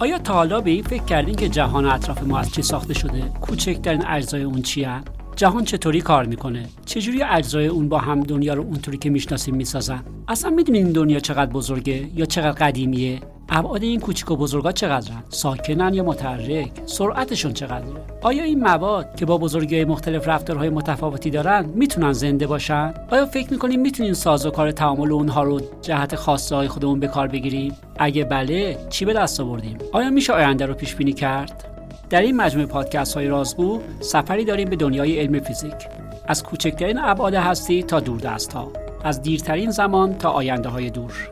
آیا تا حالا به این فکر کردین که جهان اطراف ما از چی ساخته شده؟ کوچکترین اجزای اون چی جهان چطوری کار می‌کنه؟ چجوری اجزای اون با هم دنیا رو اونطوری که می‌شناسیم می‌سازن؟ اصلا می‌دونین این دنیا چقدر بزرگه یا چقدر قدیمیه؟ ابعاد این کوچیک و بزرگا چقدرن؟ ساکنن یا متحرک؟ سرعتشون چقدره؟ آیا این مواد که با بزرگی مختلف رفتارهای متفاوتی دارن می‌تونن زنده باشن؟ آیا فکر می‌کنیم می‌تونیم کار تعامل اونها رو جهت خواسته های خودمون به کار بگیریم؟ اگه بله چی به دست آوردیم؟ آیا میشه آینده رو پیش بینی کرد؟ در این مجموعه پادکست های رازگو سفری داریم به دنیای علم فیزیک. از کوچکترین ابعاد هستی تا دست ها از دیرترین زمان تا آینده های دور.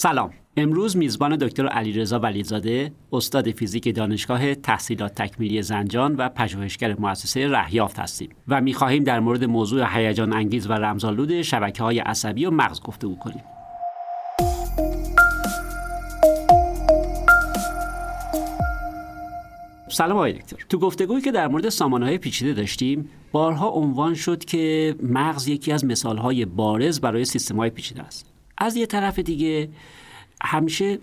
سلام. امروز میزبان دکتر علیرضا ولیزاده استاد فیزیک دانشگاه تحصیلات تکمیلی زنجان و پژوهشگر مؤسسه رهیافت هستیم و می‌خواهیم در مورد موضوع هیجان انگیز و رمزآلود شبکه های عصبی و مغز گفتگو کنیم. سلام آقای دکتر. تو گفتگویی که در مورد سامانه های پیچیده داشتیم بارها عنوان شد که مغز یکی از مثال های بارز برای سیستم های پیچیده است. از یه طرف دیگه همیشه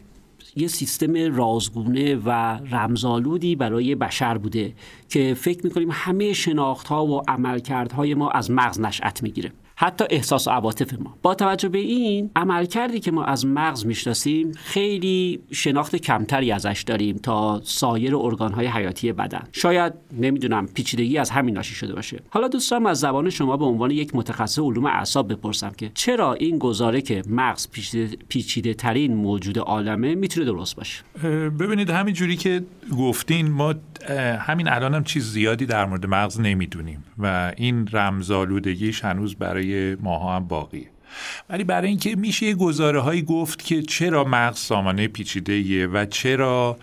یه سیستم رازگونه و رمزالودی برای بشر بوده که فکر می‌کنیم همه شناخت ها و عملکردهای ما از مغز نشأت می‌گیره. حتی احساس و عواطف ما. با توجه به این عملکردی که ما از مغز می‌شناسیم خیلی شناخت کمتری ازش داریم تا سایر ارگانهای حیاتی بدن. شاید نمی‌دونم پیچیدگی از همین ناشی شده باشه. حالا دوستم از زبان شما به عنوان یک متخصص علوم اعصاب بپرسم که چرا این گزاره که مغز پیچیده, پیچیده ترین موجود عالمه می‌تونه درست باشه؟ ببینید همین جوری که گفتین ما همین الان هم چیز زیادی در مورد مغز نمی‌دونیم و این رمزالودگیش هنوز برای ماها هم باقیه. ولی برای اینکه میشه یه گزاره هایی گفت که چرا مغز سامانه پیچیده و چرا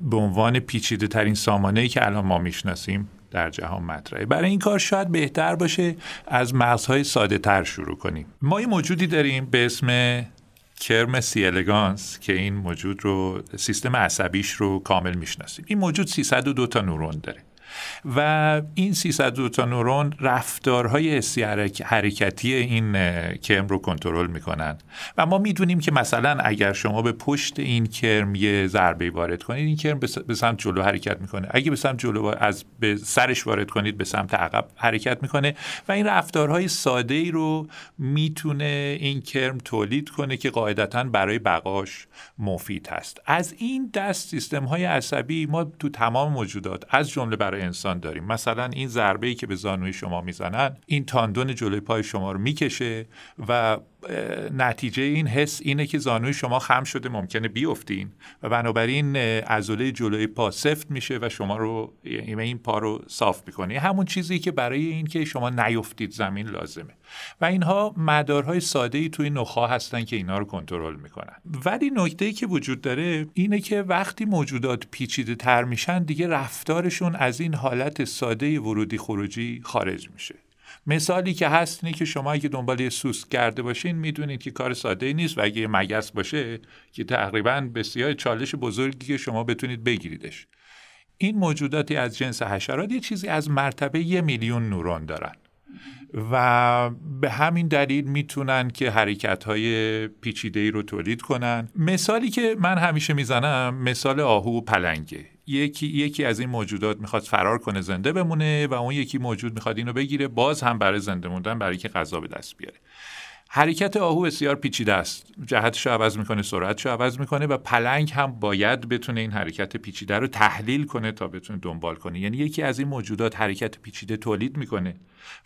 به عنوان پیچیده ترین سامانه که الان ما می‌شناسیم در جهان مطرحه. برای این کار شاید بهتر باشه از مغزهای ساده تر شروع کنیم. ما یه موجودی داریم به اسم کرم سی الگانس که این موجود رو سیستم عصبیش رو کامل می‌شناسیم. این موجود 302 تا نورون داره. و این 302 تا نورون رفتارهای حسی حرکتی این کرم رو کنترل می‌کنن. و ما می‌دونیم که مثلا اگر شما به پشت این کرم یه ضربه وارد کنید این کرم به سمت جلو حرکت می‌کنه. اگه به سمت جلو از به سرش وارد کنید به سمت عقب حرکت می‌کنه و این رفتارهای ساده ای رو می‌تونه این کرم تولید کنه که قاعدتا برای بقاش مفید هست. از این دست سیستم های عصبی ما تو تمام موجودات از جمله برای انسان داریم. مثلا این ضربه ای که به زانوی شما می‌زنن این تاندون جلوی پای شما رو می‌کشه و نتیجه این حس اینه که زانوی شما خم شده ممکنه بیفتین و بنابراین عضله جلوی پا سفت میشه و شما رو این پا رو صاف می‌کنه. همون چیزی که برای این که شما نیفتید زمین لازمه. و اینها مدارهای ساده ای توی نخا هستن که اینا رو کنترل می‌کنن. ولی نکته ای که وجود داره اینه که وقتی موجودات پیچیده تر میشن دیگه رفتارشون از این حالت ساده ورودی خروجی خارج میشه. مثالی که هست اینه که شما اگه دنبال یه سوسک کرده باشین می‌دونید که کار ساده ای نیست و اگه یه مگس باشه که تقریبا بسیار چالش بزرگی که شما بتونید بگیریدش. این موجوداتی از جنس حشرات یه چیزی از مرتبه یه میلیون نورون دارن. و به همین دلیل می‌تونن که حرکت های پیچیده رو تولید کنن. مثالی که من همیشه می‌زنم مثال آهو و پلنگه. یکی یکی از این موجودات می‌خواد فرار کنه زنده بمونه و اون یکی موجود می‌خواد اینو بگیره باز هم برای زنده موندن برای که غذا به دست بیاره. حرکت آهو بسیار پیچیده است. جهتش رو عوض می‌کنه سرعتش رو عوض می‌کنه و پلنگ هم باید بتونه این حرکت پیچیده رو تحلیل کنه تا بتونه دنبال کنه. یعنی یکی از این موجودات حرکت پیچیده تولید می‌کنه.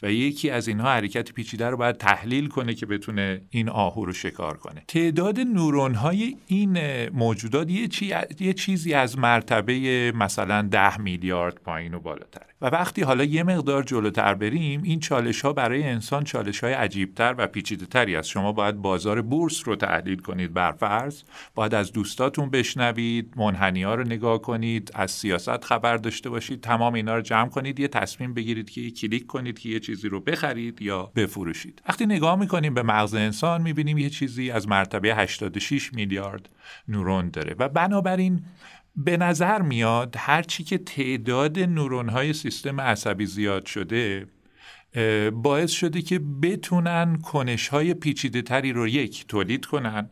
و یکی از اینها حرکت پیچیده رو باید تحلیل کنه که بتونه این آهو رو شکار کنه. تعداد نورون های این موجودات یه, یه چیزی از مرتبه مثلا ده میلیارد پایین و بالاتره و وقتی حالا یه مقدار جلوتر بریم این چالش ها برای انسان چالش های عجیبتر و پیچیده تری است. شما باید بازار بورس رو تحلیل کنید بر فرض باید از دوستاتون بشنوید منحنی ها رو نگاه کنید از سیاست خبر داشته باشید. تمام اینا رو جمع کنید یه تصمیم بگیرید که کلیک کنید که یه چیزی رو بخرید یا بفروشید. وقتی نگاه می‌کنیم به مغز انسان می‌بینیم یه چیزی از مرتبه 86 میلیارد نورون داره و بنابراین به نظر میاد هرچی که تعداد نورون های سیستم عصبی زیاد شده باعث شده که بتونن کنش های پیچیده تری رو یک تولید کنن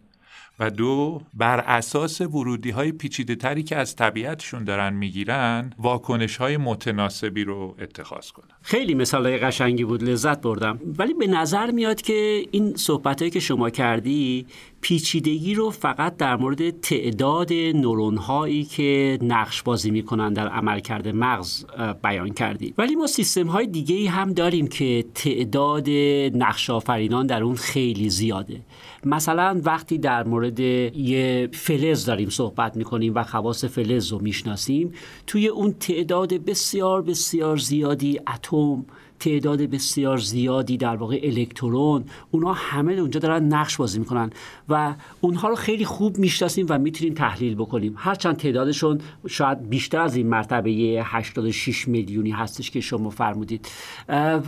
و دو بر اساس ورودی های پیچیده تری که از طبیعتشون دارن می‌گیرن واکنش های متناسبی رو اتخاذ کنن. خیلی مثال های قشنگی بود لذت بردم. ولی به نظر میاد که این صحبت که شما کردی پیچیدگی رو فقط در مورد تعداد نورون هایی که نقش بازی می‌کنن در عملکرد مغز بیان کردی ولی ما سیستم های دیگه ای هم داریم که تعداد نقش آفرینان در اون خیلی زیاده. مثلا وقتی در مورد یه فلز داریم صحبت می‌کنیم و خواص فلز رو می‌شناسیم توی اون تعداد بسیار بسیار زیادی اتم تعداد بسیار زیادی در واقع الکترون اونها همه اونجا دارن نقش بازی می‌کنن و اونها رو خیلی خوب می‌شناسیم و می‌تونیم تحلیل بکنیم. هرچند تعدادشون شاید بیشتر از این مرتبه 86 میلیونی هستش که شما فرمودید.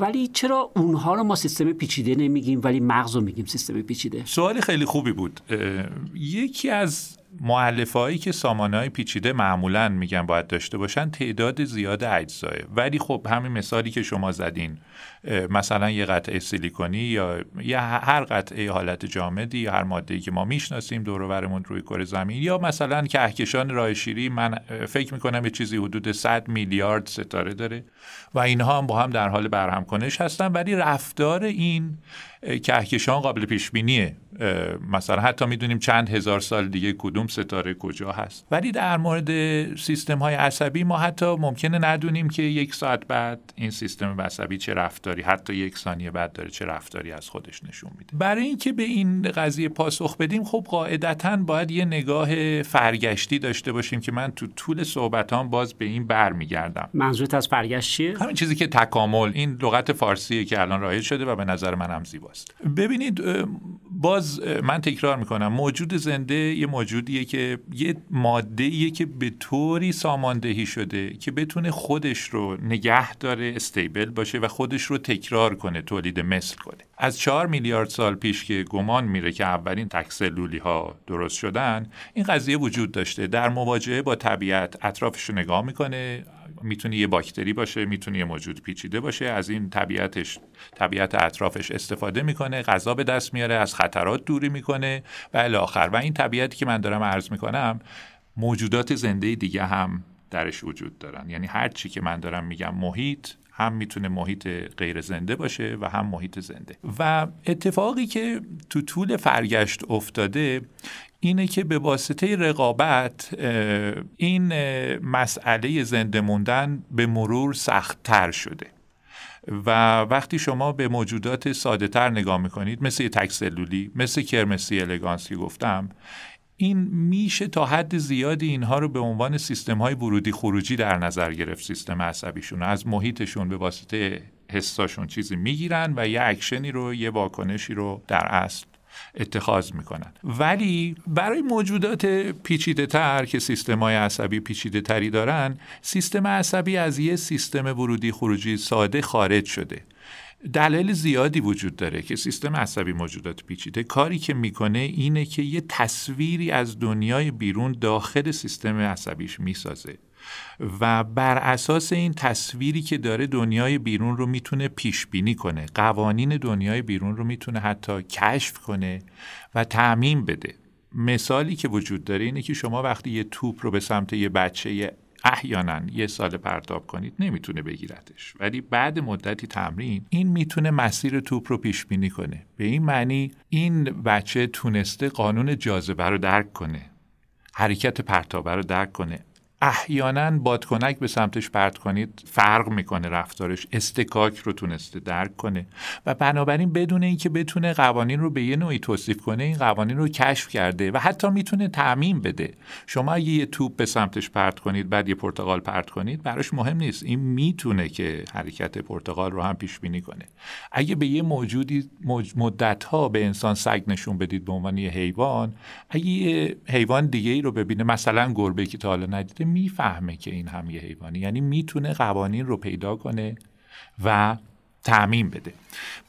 ولی چرا اونها رو ما سیستم پیچیده نمیگیم ولی مغز رو میگیم سیستم پیچیده؟ سوال خیلی خوبی بود. یکی از معلفه که سامانه های پیچیده معمولا میگن باید داشته باشن تعداد زیاد اجزاه ولی خب همین مثالی که شما زدین. مثلا یه قطعه سیلیکونی یا یا هر قطعه حالت جامدی یا هر ماده که ما می‌شناسیم دور برمون روی کره زمین یا مثلا کهکشان راه شیری من فکر می‌کنم یه چیزی حدود 100 میلیارد ستاره داره و اینها هم با هم در حال برهم کنش هستن ولی رفتار این کهکشان قابل پیش بینیه مثلا حتی می‌دونیم چند هزار سال دیگه کدوم ستاره کجا هست. ولی در مورد سیستم های عصبی ما حتی ممکنه ندونیم که یک ساعت بعد این سیستم عصبی چه رفتاری حتی یک ثانیه بعد داره چه رفتاری از خودش نشون میده. برای اینکه به این قضیه پاسخ بدیم خب قاعدتا باید یه نگاه فرگشتی داشته باشیم که من تو طول صحبتام باز به این برمیگردم. منظورت از فرگشت چیه؟ همین چیزی که تکامل این لغت فارسیه که الان رایج شده و به نظر من هم زیباست. ببینید باز من تکرار می‌کنم. موجود زنده یه موجودیه که یه ماده که به طوری ساماندهی شده که بتونه خودش رو نگه داره استیبل باشه و خودش رو تکرار کنه تولید مثل کنه. از چهار میلیارد سال پیش که گمان میره که اولین تکسلولی ها درست شدن این قضیه وجود داشته. در مواجهه با طبیعت اطرافش رو نگاه می‌کنه. می‌تونه یه باکتری باشه می‌تونه یه موجود پیچیده باشه از این طبیعتش طبیعت اطرافش استفاده می‌کنه غذا به دست میاره از خطرات دوری می‌کنه و الی آخر. و این طبیعتی که من دارم عرض می‌کنم موجودات زنده دیگه هم درش وجود دارن. یعنی هر چی که من دارم میگم محیط هم می‌تونه محیط غیر زنده باشه و هم محیط زنده. و اتفاقی که تو طول فرگشت افتاده اینه که به واسطه رقابت این مسئله زنده موندن به مرور سختتر شده. و وقتی شما به موجودات ساده تر نگاه می‌کنید مثل تکسلولی مثل کرمسی الگانس که گفتم این میشه تا حد زیادی اینها رو به عنوان سیستم های ورودی خروجی در نظر گرفت سیستم عصبیشون. از محیطشون به واسطه حساشون چیزی می‌گیرن و یه اکشنی رو یه واکنشی رو در اصل اتخاذ می‌کنن. ولی برای موجودات پیچیده تر که سیستم های عصبی پیچیده تری دارن سیستم عصبی از یه سیستم ورودی خروجی ساده خارج شده. دلیل زیادی وجود داره که سیستم عصبی موجودات پیچیده. کاری که می‌کنه اینه که یه تصویری از دنیای بیرون داخل سیستم عصبیش می‌سازه و بر اساس این تصویری که داره دنیای بیرون رو می‌تونه پیش بینی کنه. قوانین دنیای بیرون رو می‌تونه حتی کشف کنه و تعمین بده. مثالی که وجود داره اینه که شما وقتی یه توپ رو به سمت یه بچه احیانا یه سال پرتاب کنید نمی‌تونه بگیرتش ولی بعد مدتی تمرین این می‌تونه مسیر توپ رو پیش بینی کنه. به این معنی این بچه تونسته قانون جاذبه رو درک کنه. حرکت پرتابه رو درک کنه. احیانا بادکنک به سمتش پرت کنید فرق می‌کنه رفتارش. استکاک رو تونسته درک کنه. و بنابراین بدون اینکه بتونه قوانین رو به یه نوعی توصیف کنه این قوانین رو کشف کرده و حتی می‌تونه تعمین بده. شما اگه یه توپ به سمتش پرت کنید بعد یه پرتقال پرت کنید براش مهم نیست. این می‌تونه که حرکت پرتقال رو هم پیش بینی کنه. اگه به یه موجودی مدت ها به انسان سگ نشون بدید به عنوان یه حیوان اگه یه حیوان دیگه ای رو ببینه مثلا گربه که تا حالا ندیده می‌فهمه که این هم یه حیوانی یعنی می‌تونه قوانین رو پیدا کنه و تعمین بده.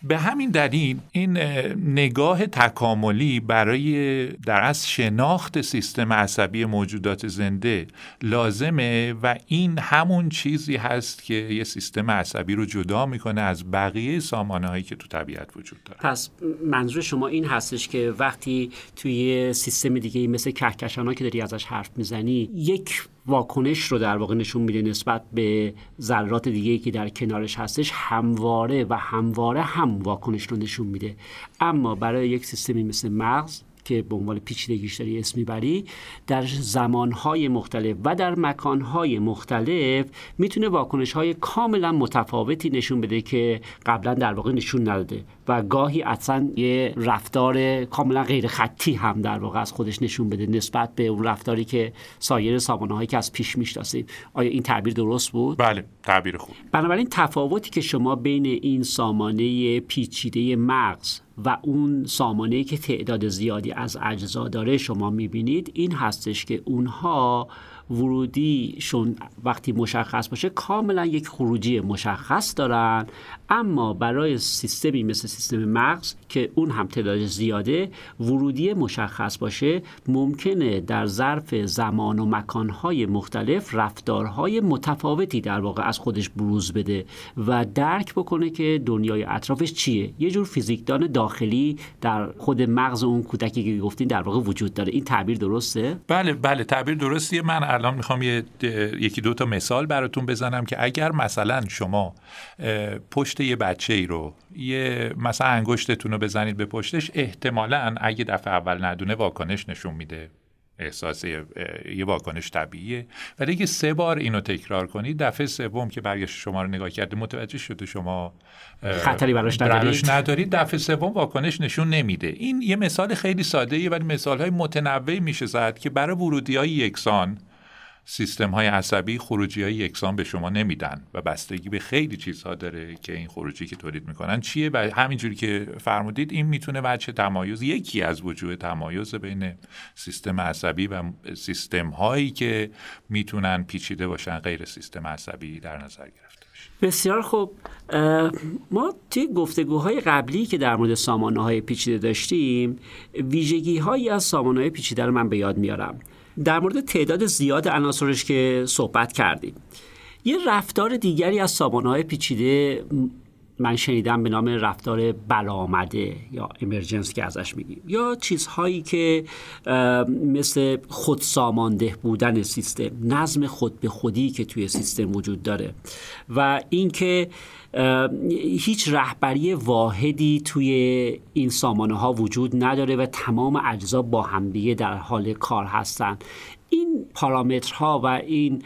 به همین دلیل این نگاه تکاملی برای در از شناخت سیستم عصبی موجودات زنده لازمه و این همون چیزی هست که یه سیستم عصبی رو جدا می‌کنه از بقیه سامانه هایی که تو طبیعت وجود داره. پس منظور شما این هستش که وقتی توی سیستم دیگه مثل کهکشان ها که داری ازش حرف می‌زنی یک واکنش رو در واقع نشون میده نسبت به ذرات دیگه که در کنارش هستش همواره و همواره هم واکنش رو نشون میده. اما برای یک سیستمی مثل مغز که به عنوان پیچیدگیش داری اسم می‌بری در زمانهای مختلف و در مکانهای مختلف می‌تونه واکنش های کاملا متفاوتی نشون بده که قبلا در واقع نشون نداده. و گاهی اصلا یه رفتار کاملا غیر خطی هم در واقع از خودش نشون بده نسبت به اون رفتاری که سایر سامانه هایی که از پیش می‌شناسیم. آیا این تعبیر درست بود؟ بله تعبیر خوب. بنابراین تفاوتی که شما بین این سامانه پیچیده مغز و اون سامانه که تعداد زیادی از اجزا داره شما می‌بینید این هستش که اونها ورودیشون وقتی مشخص باشه کاملا یک خروجی مشخص دارن. اما برای سیستمی مثل سیستم مغز که اون هم تعداد زیاده ورودی مشخص باشه ممکنه در ظرف زمان و مکانهای مختلف رفتارهای متفاوتی در واقع از خودش بروز بده و درک بکنه که دنیای اطرافش چیه. یه جور فیزیکدان داخلی در خود مغز اون کودکی که گفتین در واقع وجود داره. این تعبیر درسته؟ بله بله تعبیر درستیه. من الان می‌خوام یه یکی دو تا مثال براتون بزنم که اگر مثلا شما پشت یه بچه ای رو یه مثلا انگشتتون رو بزنید به پشتش احتمالا اگه دفعه اول ندونه واکنش نشون میده. احساس یه واکنش طبیعیه. ولی اگه سه بار اینو تکرار کنید دفعه سوم که برگشت شما رو نگاه کرده متوجه شده شما خطری براش ندارید. ندارید دفعه سوم واکنش نشون نمیده. این یه مثال خیلی ساده ولی مثال های متنوعی میشه زد که برای ورودی های یکسان سیستم های عصبی خروجی های یکسان به شما نمیدن و بستگی به خیلی چیزها داره که این خروجی که تولید می‌کنن. چیه؟ و همینجوری که فرمودید این می‌تونه بچه تمایز یکی از وجوه تمایز بین سیستم عصبی و سیستم هایی که می‌تونن پیچیده باشن غیر سیستم عصبی در نظر گرفته بسیار خوب. ما توی گفتگوهای قبلی که در مورد سامانه های پیچیده داشتیم ویژگی هایی از سامانه های پیچیده رو من به یاد میارم. در مورد تعداد زیاد عناصرش که صحبت کردیم. یه رفتار دیگری از های پیچیده من شنیدم به نام رفتار برآمده یا امرجنس که ازش میگیم. یا چیزهایی که مثل خودسامانده بودن سیستم نظم خود به خودی که توی سیستم وجود داره. و اینکه هیچ رهبری واحدی توی این سامانه ها وجود نداره و تمام اجزا با همدیگه در حال کار هستن. این پارامترها و این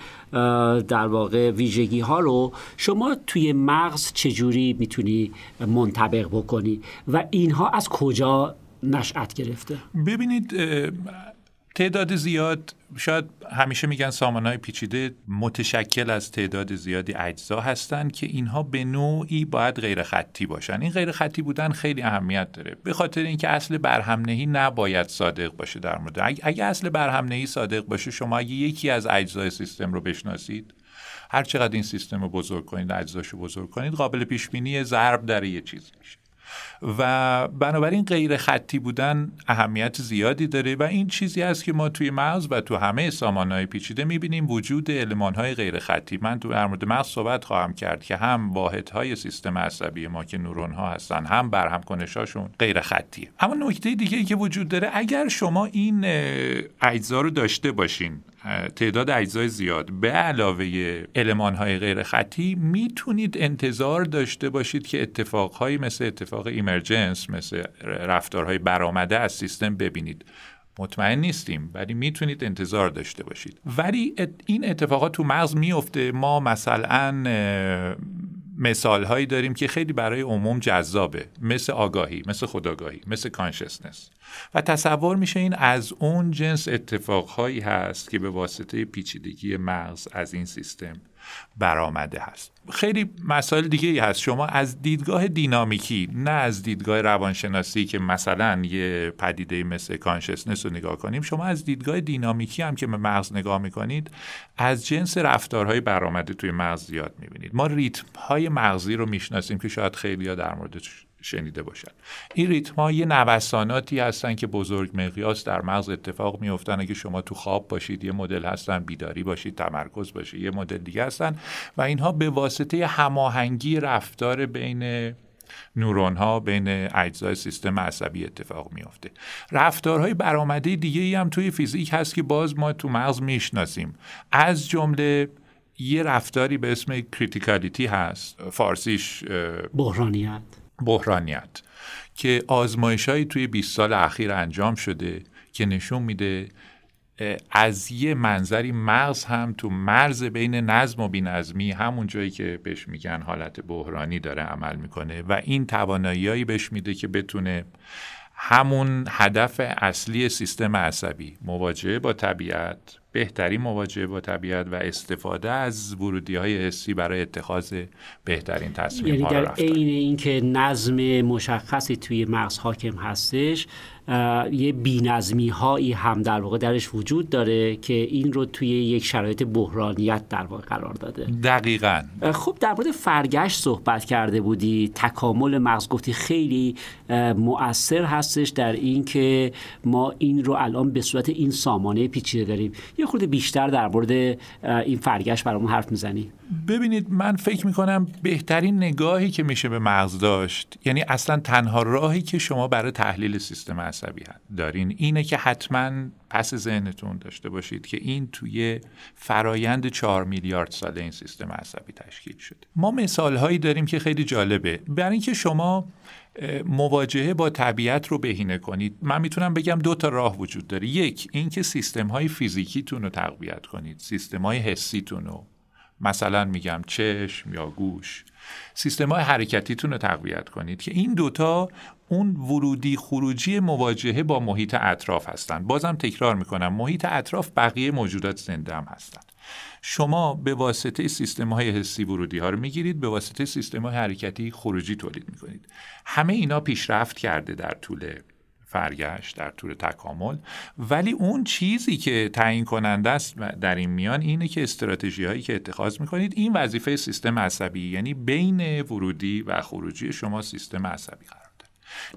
در واقع ویژگی ها رو شما توی مغز چجوری می‌تونی منطبق بکنی و اینها از کجا نشأت گرفته؟ ببینید تعداد زیاد شاید همیشه میگن های پیچیده متشکل از تعداد زیادی اجزا هستند که اینها به نوعی باید غیر خطی باشن. این غیر خطی بودن خیلی اهمیت داره. به خاطر اینکه اصل برهمنهی نباید صادق باشه در مورد. اگه اصل برهمنهی صادق باشه شما اگه یکی از اجزای سیستم رو بشناسید هر چقدر این سیستم رو بزرگ کنید اجزاشو بزرگ کنید قابل پیش بینی ضرب در یه چیز میشه. و بنابراین غیر خطی بودن اهمیت زیادی داره و این چیزی است که ما توی مغز و تو همه های پیچیده می‌بینیم وجود های غیر خطی. من تو مورد مغز صحبت خواهم کرد که هم واحدهای سیستم عصبی ما که نورون ها هستن هم برهم کنشاشون غیر خطیه. اما نکته دیگه که وجود داره اگر شما این اجزا رو داشته باشین تعداد اجزای زیاد. به علاوه علمان های غیر خطی می‌تونید انتظار داشته باشید که اتفاقهایی مثل اتفاق ایمرجنس مثل رفتارهای برآمده از سیستم ببینید. مطمئن نیستیم ولی می‌تونید انتظار داشته باشید. ولی این اتفاقات تو مغز میفته ما مثلا مثال هایی داریم که خیلی برای عموم جذابه. مثل آگاهی مثل خداگاهی مثل کانشسنس و تصور میشه این از اون جنس اتفاقهایی هست که به واسطه پیچیدگی مغز از این سیستم برآمده هست. خیلی مسائل دیگه ای هست. شما از دیدگاه دینامیکی نه از دیدگاه روانشناسی که مثلا یه پدیده مثل کانشسنس رو نگاه کنیم شما از دیدگاه دینامیکی هم که به مغز نگاه می‌کنید از جنس رفتارهای برآمده توی مغز زیاد می‌بینید. ما ریتم های مغزی رو می‌شناسیم که شاید خیلی ها در موردش شنیده باشد این ریتم ها یه نوساناتی هستن که بزرگ مقیاس در مغز اتفاق میفتن اگه شما تو خواب باشید یه مدل هستن. بیداری باشید تمرکز باشید یه مدل دیگه هستن. و اینها به واسطه هماهنگی رفتار بین نورون ها بین اجزای سیستم عصبی اتفاق میافته. رفتارهای برآمده دیگه ای هم توی فیزیک هست که باز ما تو مغز می‌شناسیم. از جمله یه رفتاری به اسم کریتیکالیتی هست. فارسیش بحرانیت. بحرانیت که آزمایشهایی توی 20 سال اخیر انجام شده که نشون میده از یه منظری مغز هم تو مرز بین نظم و بینظمی همون جایی که بهش میگن حالت بحرانی داره عمل می‌کنه و این تواناییهایی بهش میده که بتونه همون هدف اصلی سیستم عصبی مواجهه با طبیعت بهترین مواجهه با طبیعت و استفاده از ورودی های حسی برای اتخاذ بهترین تصمیم یعنی در عین اینکه نظم مشخصی توی مغز حاکم هستش یه بینظمی هایی هم در واقع درش وجود داره که این رو توی یک شرایط بحرانیت در واقع قرار داده. دقیقا. خب در مورد فرگشت صحبت کرده بودی. تکامل مغز گفتی خیلی مؤثر هستش در این که ما این رو الان به صورت این سامانه پیچیده داریم. یه خورده بیشتر در مورد این فرگشت برامون حرف می‌زنی. ببینید من فکر می‌کنم بهترین نگاهی که میشه به مغز داشت یعنی اصلا تنها راهی که شما برای تحلیل سیستم عصبی دارین اینه که حتما پس ذهنتون داشته باشید که این توی فرایند چهار میلیارد ساله این سیستم عصبی تشکیل شده. ما مثال هایی داریم که خیلی جالبه. برای اینکه شما مواجهه با طبیعت رو بهینه کنید من می‌تونم بگم دو تا راه وجود داره. یک اینکه سیستم های فیزیکیتون رو تقویت کنید سیستم های حسیتون رو. مثلا میگم چشم یا گوش. سیستم های حرکتیتون رو تقویت کنید که این دوتا اون ورودی خروجی مواجهه با محیط اطراف هستند بازم تکرار می‌کنم محیط اطراف بقیه موجودات زنده هم هستند شما به واسطه سیستم های حسی ورودی ها رو می‌گیرید به واسطه سیستم های حرکتی خروجی تولید می‌کنید. همه اینا پیشرفت کرده در طول فرگشت در طول تکامل. ولی اون چیزی که تعیین کننده است در این میان اینه که استراتژی هایی که اتخاذ می‌کنید این وظیفه سیستم عصبی یعنی بین ورودی و خروجی شما سیستم عصبی قرار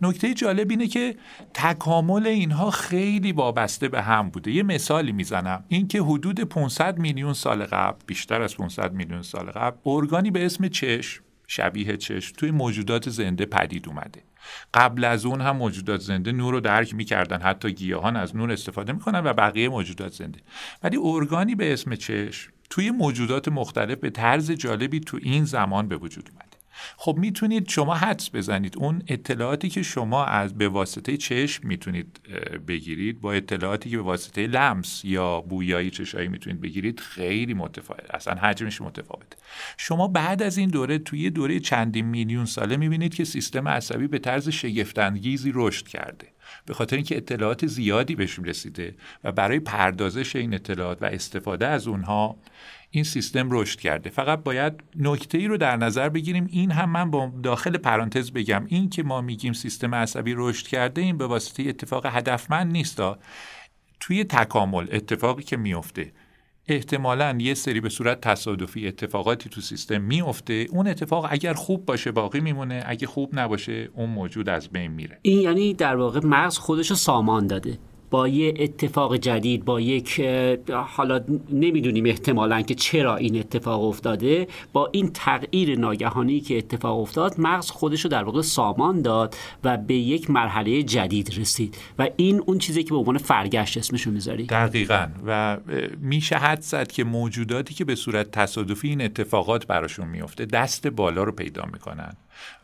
نکته جالب اینه که تکامل اینها خیلی وابسته به هم بوده. یه مثالی می‌زنم. اینکه حدود 500 میلیون سال قبل بیشتر از 500 میلیون سال قبل ارگانی به اسم چشم شبیه چشم توی موجودات زنده پدید اومده. قبل از اون هم موجودات زنده نور رو درک می‌کردن. حتی گیاهان از نور استفاده می‌کنن و بقیه موجودات زنده. ولی ارگانی به اسم چشم توی موجودات مختلف به طرز جالبی تو این زمان به وجود اومده خب می‌تونید شما حدس بزنید. اون اطلاعاتی که شما از به واسطه چشم می‌تونید بگیرید با اطلاعاتی که به واسطه لمس یا بویایی چشایی می‌تونید بگیرید خیلی متفاوت اصلا حجمش متفاوته. شما بعد از این دوره توی دوره چندین میلیون ساله می‌بینید که سیستم عصبی به طرز شگفتانگیزی رشد کرده. به خاطر اینکه اطلاعات زیادی بهشون رسیده و برای پردازش این اطلاعات و استفاده از اونها این سیستم رشد کرده. فقط باید نکته ای رو در نظر بگیریم. این هم من با داخل پرانتز بگم. این که ما میگیم سیستم عصبی رشد کرده این به واسطه اتفاق هدفمند نیست. توی تکامل اتفاقی که میفته احتمالا یه سری به صورت تصادفی اتفاقاتی تو سیستم میفته اون اتفاق اگر خوب باشه باقی میمونه اگه خوب نباشه اون موجود از بین میره. این یعنی در واقع مغز خودش رو سامان داده. با یه اتفاق جدید با یک حالا نمی‌دونیم احتمالا که چرا این اتفاق افتاده. با این تغییر ناگهانی که اتفاق افتاد مغز خودش رو در واقع سامان داد و به یک مرحله جدید رسید. و این اون چیزی که به عنوان فرگشت اسمشو می‌ذاری؟ دقیقا. و میشه حد زد که موجوداتی که به صورت تصادفی این اتفاقات براشون میفته دست بالا رو پیدا می‌کنن.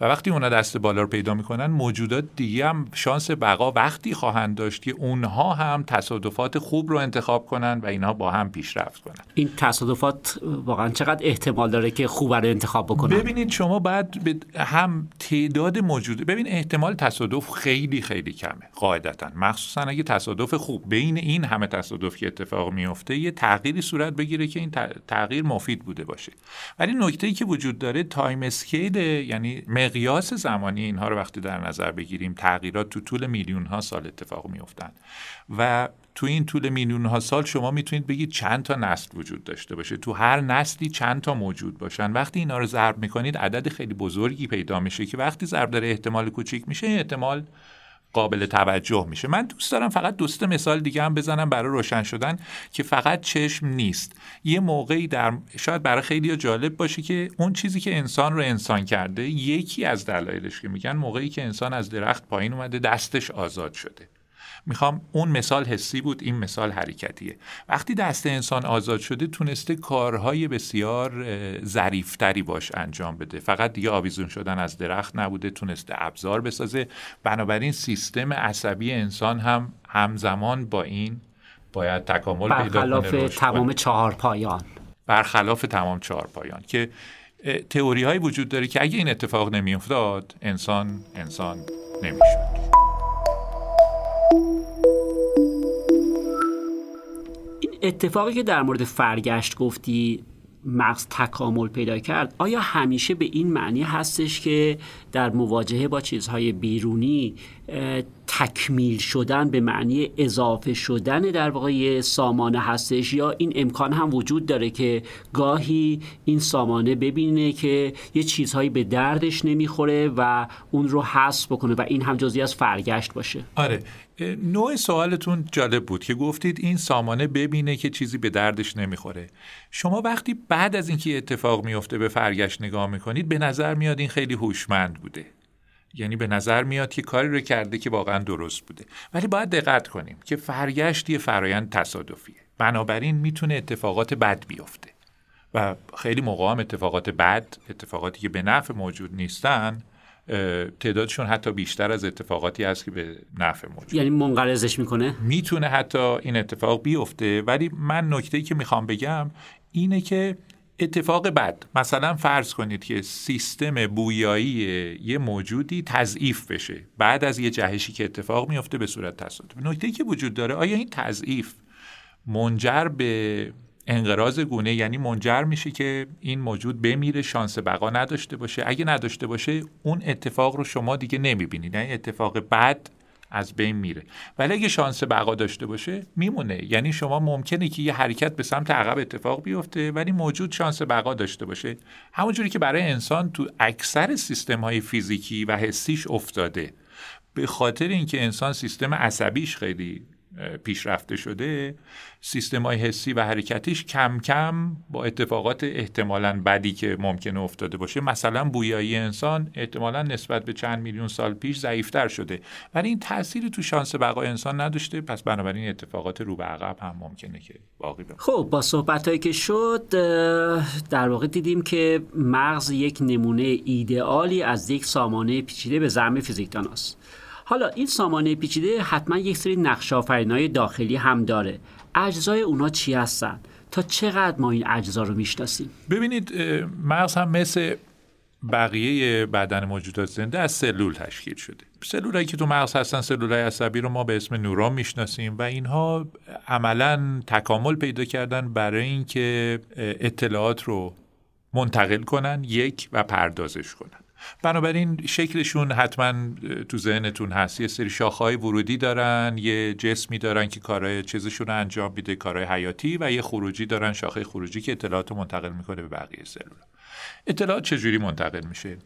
و وقتی اونا دست بالا رو پیدا می‌کنن موجودات دیگه هم شانس بقا وقتی خواهند داشت که اونها هم تصادفات خوب رو انتخاب کنن و اینها با هم پیشرفت کنن این تصادفات واقعا چقدر احتمال داره که خوب رو انتخاب بکنن؟ ببینید شما باید هم تعداد موجود ببین احتمال تصادف خیلی خیلی کمه قاعدتا. مخصوصا اگه تصادف خوب بین این همه تصادف که اتفاق میفته یه تغییری صورت بگیره که این تغییر مفید بوده باشه. ولی نکته ای که وجود داره time scale یعنی مقیاس زمانی اینها رو وقتی در نظر بگیریم تغییرات تو طول میلیون ها سال اتفاق میفتن و تو این طول میلیون ها سال شما می‌تونید بگید چند تا نسل وجود داشته باشه. تو هر نسلی چند تا موجود باشن. وقتی اینا رو ضرب می‌کنید عدد خیلی بزرگی پیدا میشه که وقتی ضرب در احتمال کوچیک میشه احتمال قابل توجه میشه. من دوست دارم فقط دوست مثال دیگه هم بزنم برای روشن شدن که فقط چشم نیست. یه موقعی در شاید برای خیلی جالب باشه که اون چیزی که انسان رو انسان کرده یکی از دلایلش که میگن موقعی که انسان از درخت پایین اومده دستش آزاد شده. می‌خوام اون مثال حسی بود این مثال حرکتیه. وقتی دست انسان آزاد شده تونسته کارهای بسیار ظریفتری باش انجام بده. فقط دیگه آویزون شدن از درخت نبوده تونسته ابزار بسازه. بنابراین سیستم عصبی انسان هم همزمان با این باید تکامل پیدا کنه برخلاف تمام چهار پایان برخلاف تمام چهار پایان که تئوری های وجود داره که اگه این اتفاق نمیافتاد انسان انسان نمی‌شد. اتفاقی که در مورد فرگشت گفتی مغز تکامل پیدا کرد آیا همیشه به این معنی هستش که در مواجهه با چیزهای بیرونی تکمیل شدن به معنی اضافه شدن در واقع سامانه هستش؟ یا این امکان هم وجود داره که گاهی این سامانه ببینه که یه چیزهایی به دردش نمی‌خوره و اون رو حذف بکنه و این هم جزی از فرگشت باشه؟ آره. نوع سوالتون جالب بود که گفتید این سامانه ببینه که چیزی به دردش نمی‌خوره. شما وقتی بعد از اینکه اتفاق میفته به فرگشت نگاه می‌کنید به نظر میاد این خیلی هوشمند بوده. یعنی به نظر میاد که کاری رو کرده که واقعا درست بوده. ولی باید دقت کنیم که فرگشت یه فرایند تصادفیه. بنابراین می‌تونه اتفاقات بد بیفته. و خیلی موقع اتفاقات بد اتفاقاتی که به نفع موجود نیستن تعدادشون حتی بیشتر از اتفاقاتی هست که به نفع موجود. یعنی منقرضش می‌کنه؟ می‌تونه حتی این اتفاق بیفته ولی من نکته که می‌خوام بگم اینه که اتفاق بد. مثلا فرض کنید که سیستم بویایی یه موجودی تضعیف بشه بعد از یه جهشی که اتفاق میفته به صورت تصادف نکته که وجود داره آیا این تضعیف منجر به انقراض گونه یعنی منجر میشه که این موجود بمیره شانس بقا نداشته باشه. اگه نداشته باشه اون اتفاق رو شما دیگه نمی‌بینید. یعنی اتفاق بد از بین میره. ولی اگه شانس بقا داشته باشه میمونه. یعنی شما ممکنه که یه حرکت به سمت عقب اتفاق بیفته ولی موجود شانس بقا داشته باشه. همونجوری که برای انسان تو اکثر سیستم های فیزیکی و حسیش افتاده. به خاطر اینکه انسان سیستم عصبیش خیلی پیشرفته شده سیستم های حسی و حرکتیش کم کم با اتفاقات احتمالا بدی که ممکنه افتاده باشه مثلا بویایی انسان احتمالا نسبت به چند میلیون سال پیش ضعیفتر شده. ولی این تأثیری تو شانس بقای انسان نداشته پس بنابراین اتفاقات رو به عقب هم ممکنه که باقی بمونه. خب با صحبت که شد در واقع دیدیم که مغز یک نمونه ایدئالی از یک سامانه پیچیده به زعم فیزیکدان است حالا این سامانه پیچیده حتما یک سری نقش داخلی هم داره. اجزای اونا چی هستن؟ تا چقدر ما این اجزا رو می‌شناسیم؟ ببینید مغز هم مثل بقیه بدن موجودات زنده از سلول تشکیل شده. سلولایی که تو مغز هستن سلولای عصبی رو ما به اسم نورون می‌شناسیم و اینها عملا تکامل پیدا کردن برای اینکه اطلاعات رو منتقل کنن یک و پردازش کنن. بنابراین شکلشون حتما تو ذهنتون هست. یه سری شاخهای ورودی دارن یه جسمی دارن که کارهای چیزشون رو انجام میده کارهای حیاتی و یه خروجی دارن شاخه خروجی که اطلاعات منتقل می‌کنه به بقیه سلول. اطلاعات چجوری منتقل میشه؟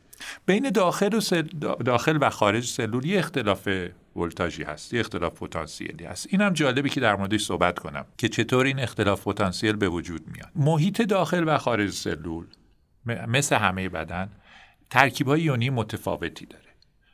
بین داخل و, داخل و خارج سلول یه اختلاف ولتاژی هست یه اختلاف پتانسیلی هست. اینم جالبی که در موردش صحبت کنم که چطور این اختلاف پتانسیل به وجود میاد. محیط داخل و خارج سلول مثل همه بدن ترکیب های یونی متفاوتی داره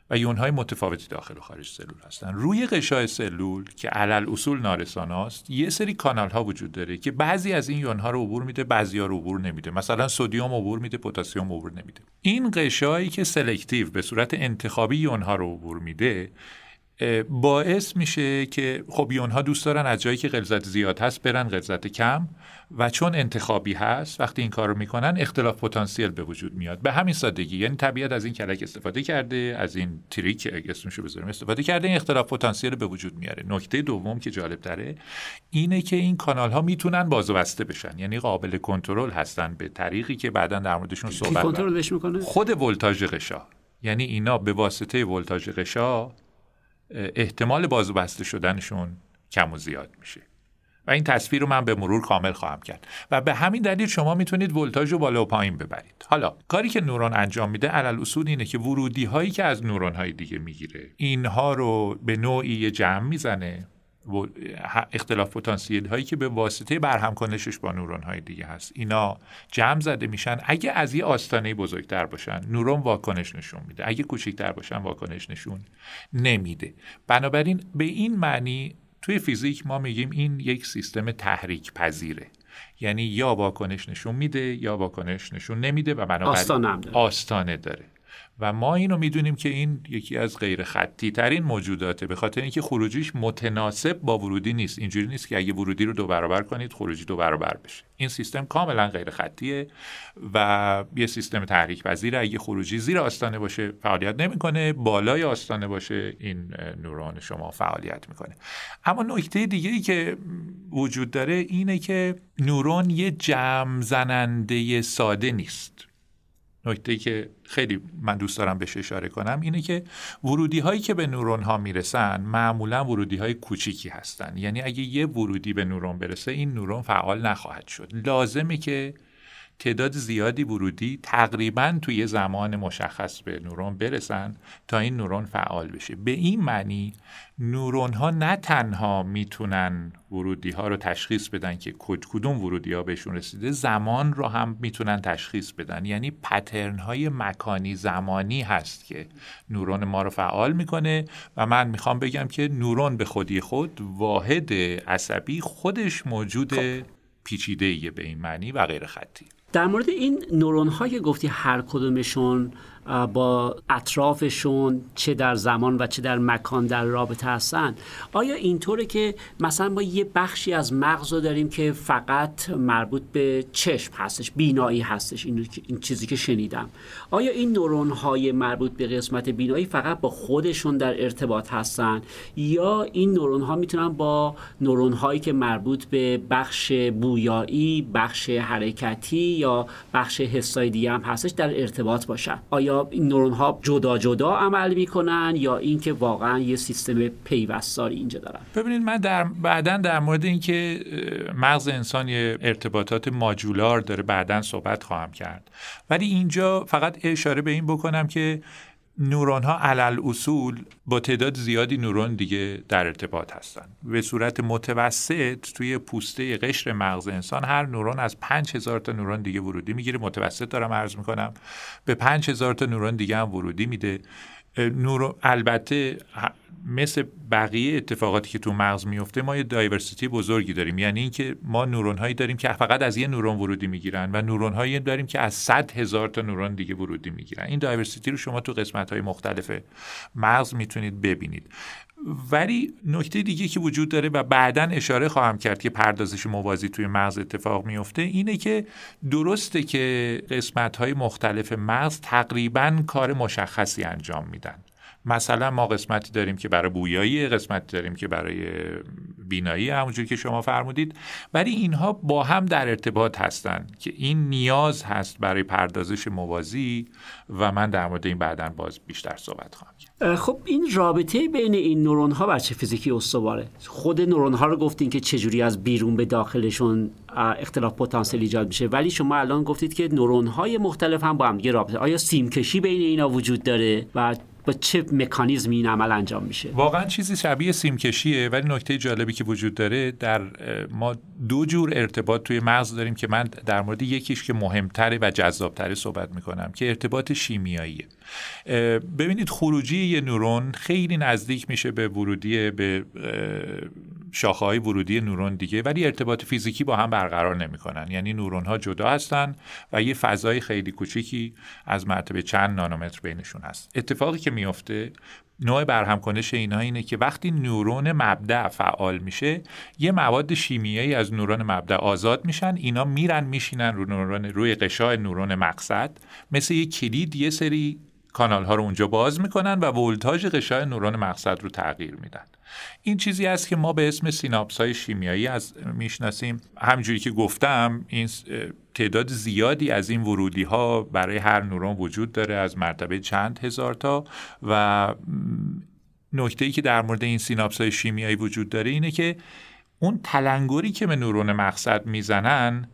و یونهای متفاوتی داخل و خارج سلول هستن. روی غشای سلول که علل اصول نارساناست یه سری کانال ها وجود داره که بعضی از این یونها رو عبور میده بعضی ها رو عبور نمیده. مثلا سدیم عبور میده پتاسیم عبور نمیده. این غشایی که سلکتیو به صورت انتخابی یونها رو عبور میده باعث میشه که خب ها دوست دارن از جایی که غلظت زیاد هست برن غلظت کم و چون انتخابی هست وقتی این کار رو می‌کنن اختلاف پتانسیل به وجود میاد. به همین سادگی. یعنی طبیعت از این کلک استفاده کرده از این تریک اسمشو بذاریم استفاده کرده این اختلاف پتانسیل به وجود میاره. نکته دوم که جالب تره اینه که این کانال ها می‌تونن باز و بسته بشن. یعنی قابل کنترل هستن به طریقی که بعدا در موردشون صحبت کنترلش می‌کنه؟ خود ولتاژ قشا یعنی اینا به واسطه ولتاژ قشا احتمال باز بسته شدنشون کم و زیاد میشه. و این تصویر رو من به مرور کامل خواهم کرد. و به همین دلیل شما می‌تونید ولتاژ رو بالا و پایین ببرید. حالا کاری که نورون انجام میده علل اصول اینه که ورودی هایی که از نورون های دیگه می‌گیره اینها رو به نوعی جمع می‌زنه اختلاف پتانسیل هایی که به واسطه برهم کنشش با نورون های دیگه هست. اینا جمع زده میشن. اگه از یه آستانه بزرگتر باشن نورون واکنش نشون میده. اگه کوچکتر باشن واکنش نشون نمیده. بنابراین به این معنی توی فیزیک ما میگیم این یک سیستم تحریک پذیره یعنی یا واکنش نشون میده یا واکنش نشون نمیده و بنابراین آستانه داره. و ما اینو می‌دونیم که این یکی از غیر خطی ترین موجوداته به خاطر اینکه خروجیش متناسب با ورودی نیست. اینجوری نیست که اگه ورودی رو دو برابر کنید خروجی دو برابر بشه. این سیستم کاملا غیر خطیه و یه سیستم تحریک پذیره اگه خروجی زیر آستانه باشه فعالیت نمی‌کنه. بالای آستانه باشه این نورون شما فعالیت می‌کنه. اما نکته دیگه ای که وجود داره اینه که نورون یه جمع زننده ساده نیست. نکته که خیلی من دوست دارم بهش اشاره کنم اینه که ورودی هایی که به نورون ها می‌رسن معمولا ورودی های کوچیکی هستن. یعنی اگه یه ورودی به نورون برسه این نورون فعال نخواهد شد. لازمه که تعداد زیادی ورودی تقریبا توی زمان مشخص به نورون برسن تا این نورون فعال بشه. به این معنی نورون ها نه تنها می‌تونن ورودی ها رو تشخیص بدن که کدوم ورودی ها بهشون رسیده زمان رو هم می‌تونن تشخیص بدن. یعنی پترن های مکانی زمانی هست که نورون ما رو فعال می‌کنه و من می‌خوام بگم که نورون به خودی خود واحد عصبی خودش موجود خب. پیچیده به این معنی و غیر خطی در مورد این نورون های گفتی هر کدومشون با اطرافشون چه در زمان و چه در مکان در رابطه هستن. آیا اینطوره که مثلا ما یه بخشی از مغز رو داریم که فقط مربوط به چشم هستش بینایی هستش این, چیزی که شنیدم. آیا این نورون های مربوط به قسمت بینایی فقط با خودشون در ارتباط هستن؟ یا این نورون ها می‌تونن با نورون هایی که مربوط به بخش بویایی بخش حرکتی یا بخش حسای دیگه هم هستش در ارتباط باشن؟ آیا این نورون ها جدا جدا عمل می‌کنن یا اینکه واقعا یه سیستم پیوستاری اینجا دارن؟ ببینید من در بعدا در مورد اینکه مغز انسان یه ارتباطات ماجولار داره بعدا صحبت خواهم کرد. ولی اینجا فقط اشاره به این بکنم که نورون ها علل اصول با تعداد زیادی نورون دیگه در ارتباط هستن. به صورت متوسط توی پوسته قشر مغز انسان هر نورون از 5000 تا نورون دیگه ورودی می‌گیره. متوسط دارم عرض می‌کنم. به 5000 تا نورون دیگه هم ورودی میده. نور البته مثل بقیه اتفاقاتی که تو مغز میفته ما یه دایورسیتی بزرگی داریم. یعنی اینکه ما نورون هایی داریم که فقط از یه نورون ورودی می‌گیرن و نورون هایی داریم که از 100 هزار تا نورون دیگه ورودی می‌گیرن. این دایورسیتی رو شما تو قسمت های مختلف مغز می‌تونید ببینید. ولی نکته دیگه که وجود داره و بعدا اشاره خواهم کرد که پردازش موازی توی مغز اتفاق میفته اینه که درسته که قسمت های مختلف مغز تقریبا کار مشخصی انجام میدن. مثلا ما قسمتی داریم که برای بویایی قسمتی داریم که برای بینایی همونجور که شما فرمودید. ولی اینها با هم در ارتباط هستند که این نیاز هست برای پردازش موازی و من در مورد این بعدا باز بیشتر صحبت خواهم کرد. خب این رابطه بین این نورون ها بر چه فیزیکی استواره؟ خود نورون ها رو گفتین که چجوری از بیرون به داخلشون اختلاف پتانسیل ایجاد میشه. ولی شما الان گفتید که نورون های مختلف هم با هم دیگه رابطه. آیا سیمکشی بین اینا وجود داره و با چه مکانیزمی این عمل انجام میشه؟ واقعا چیزی شبیه سیمکشیه ولی نکته جالبی که وجود داره در ما دو جور ارتباط توی مغز داریم که من در مورد یکیش که مهمتره و جذابتره صحبت می‌کنم که ارتباط شیمیاییه. ببینید خروجی یه نورون خیلی نزدیک میشه به ورودی به شاخه های ورودی نورون دیگه ولی ارتباط فیزیکی با هم برقرار نمی‌کنن. یعنی نورون ها جدا هستن و یه فضای خیلی کوچیکی از مرتبه چند نانومتر بینشون هست. اتفاقی که میفته نوع برهم کنش اینها اینه که وقتی نورون مبدع فعال میشه یه مواد شیمیایی از نورون مبدع آزاد میشن اینا میرن میشینن رو نورون روی قشای نورون مقصد مثل یه کلید یه سری کانال ها رو اونجا باز می‌کنن و ولتاژ قشای نورون مقصد رو تغییر میدن. این چیزی است که ما به اسم سیناپس های شیمیایی ازش می‌شناسیم. همونجوری که گفتم این تعداد زیادی از این ورودی ها برای هر نورون وجود داره از مرتبه چند هزار تا و نکته ای که در مورد این سیناپس های شیمیایی وجود داره اینه که اون تلنگری که به نورون مقصد می‌زنن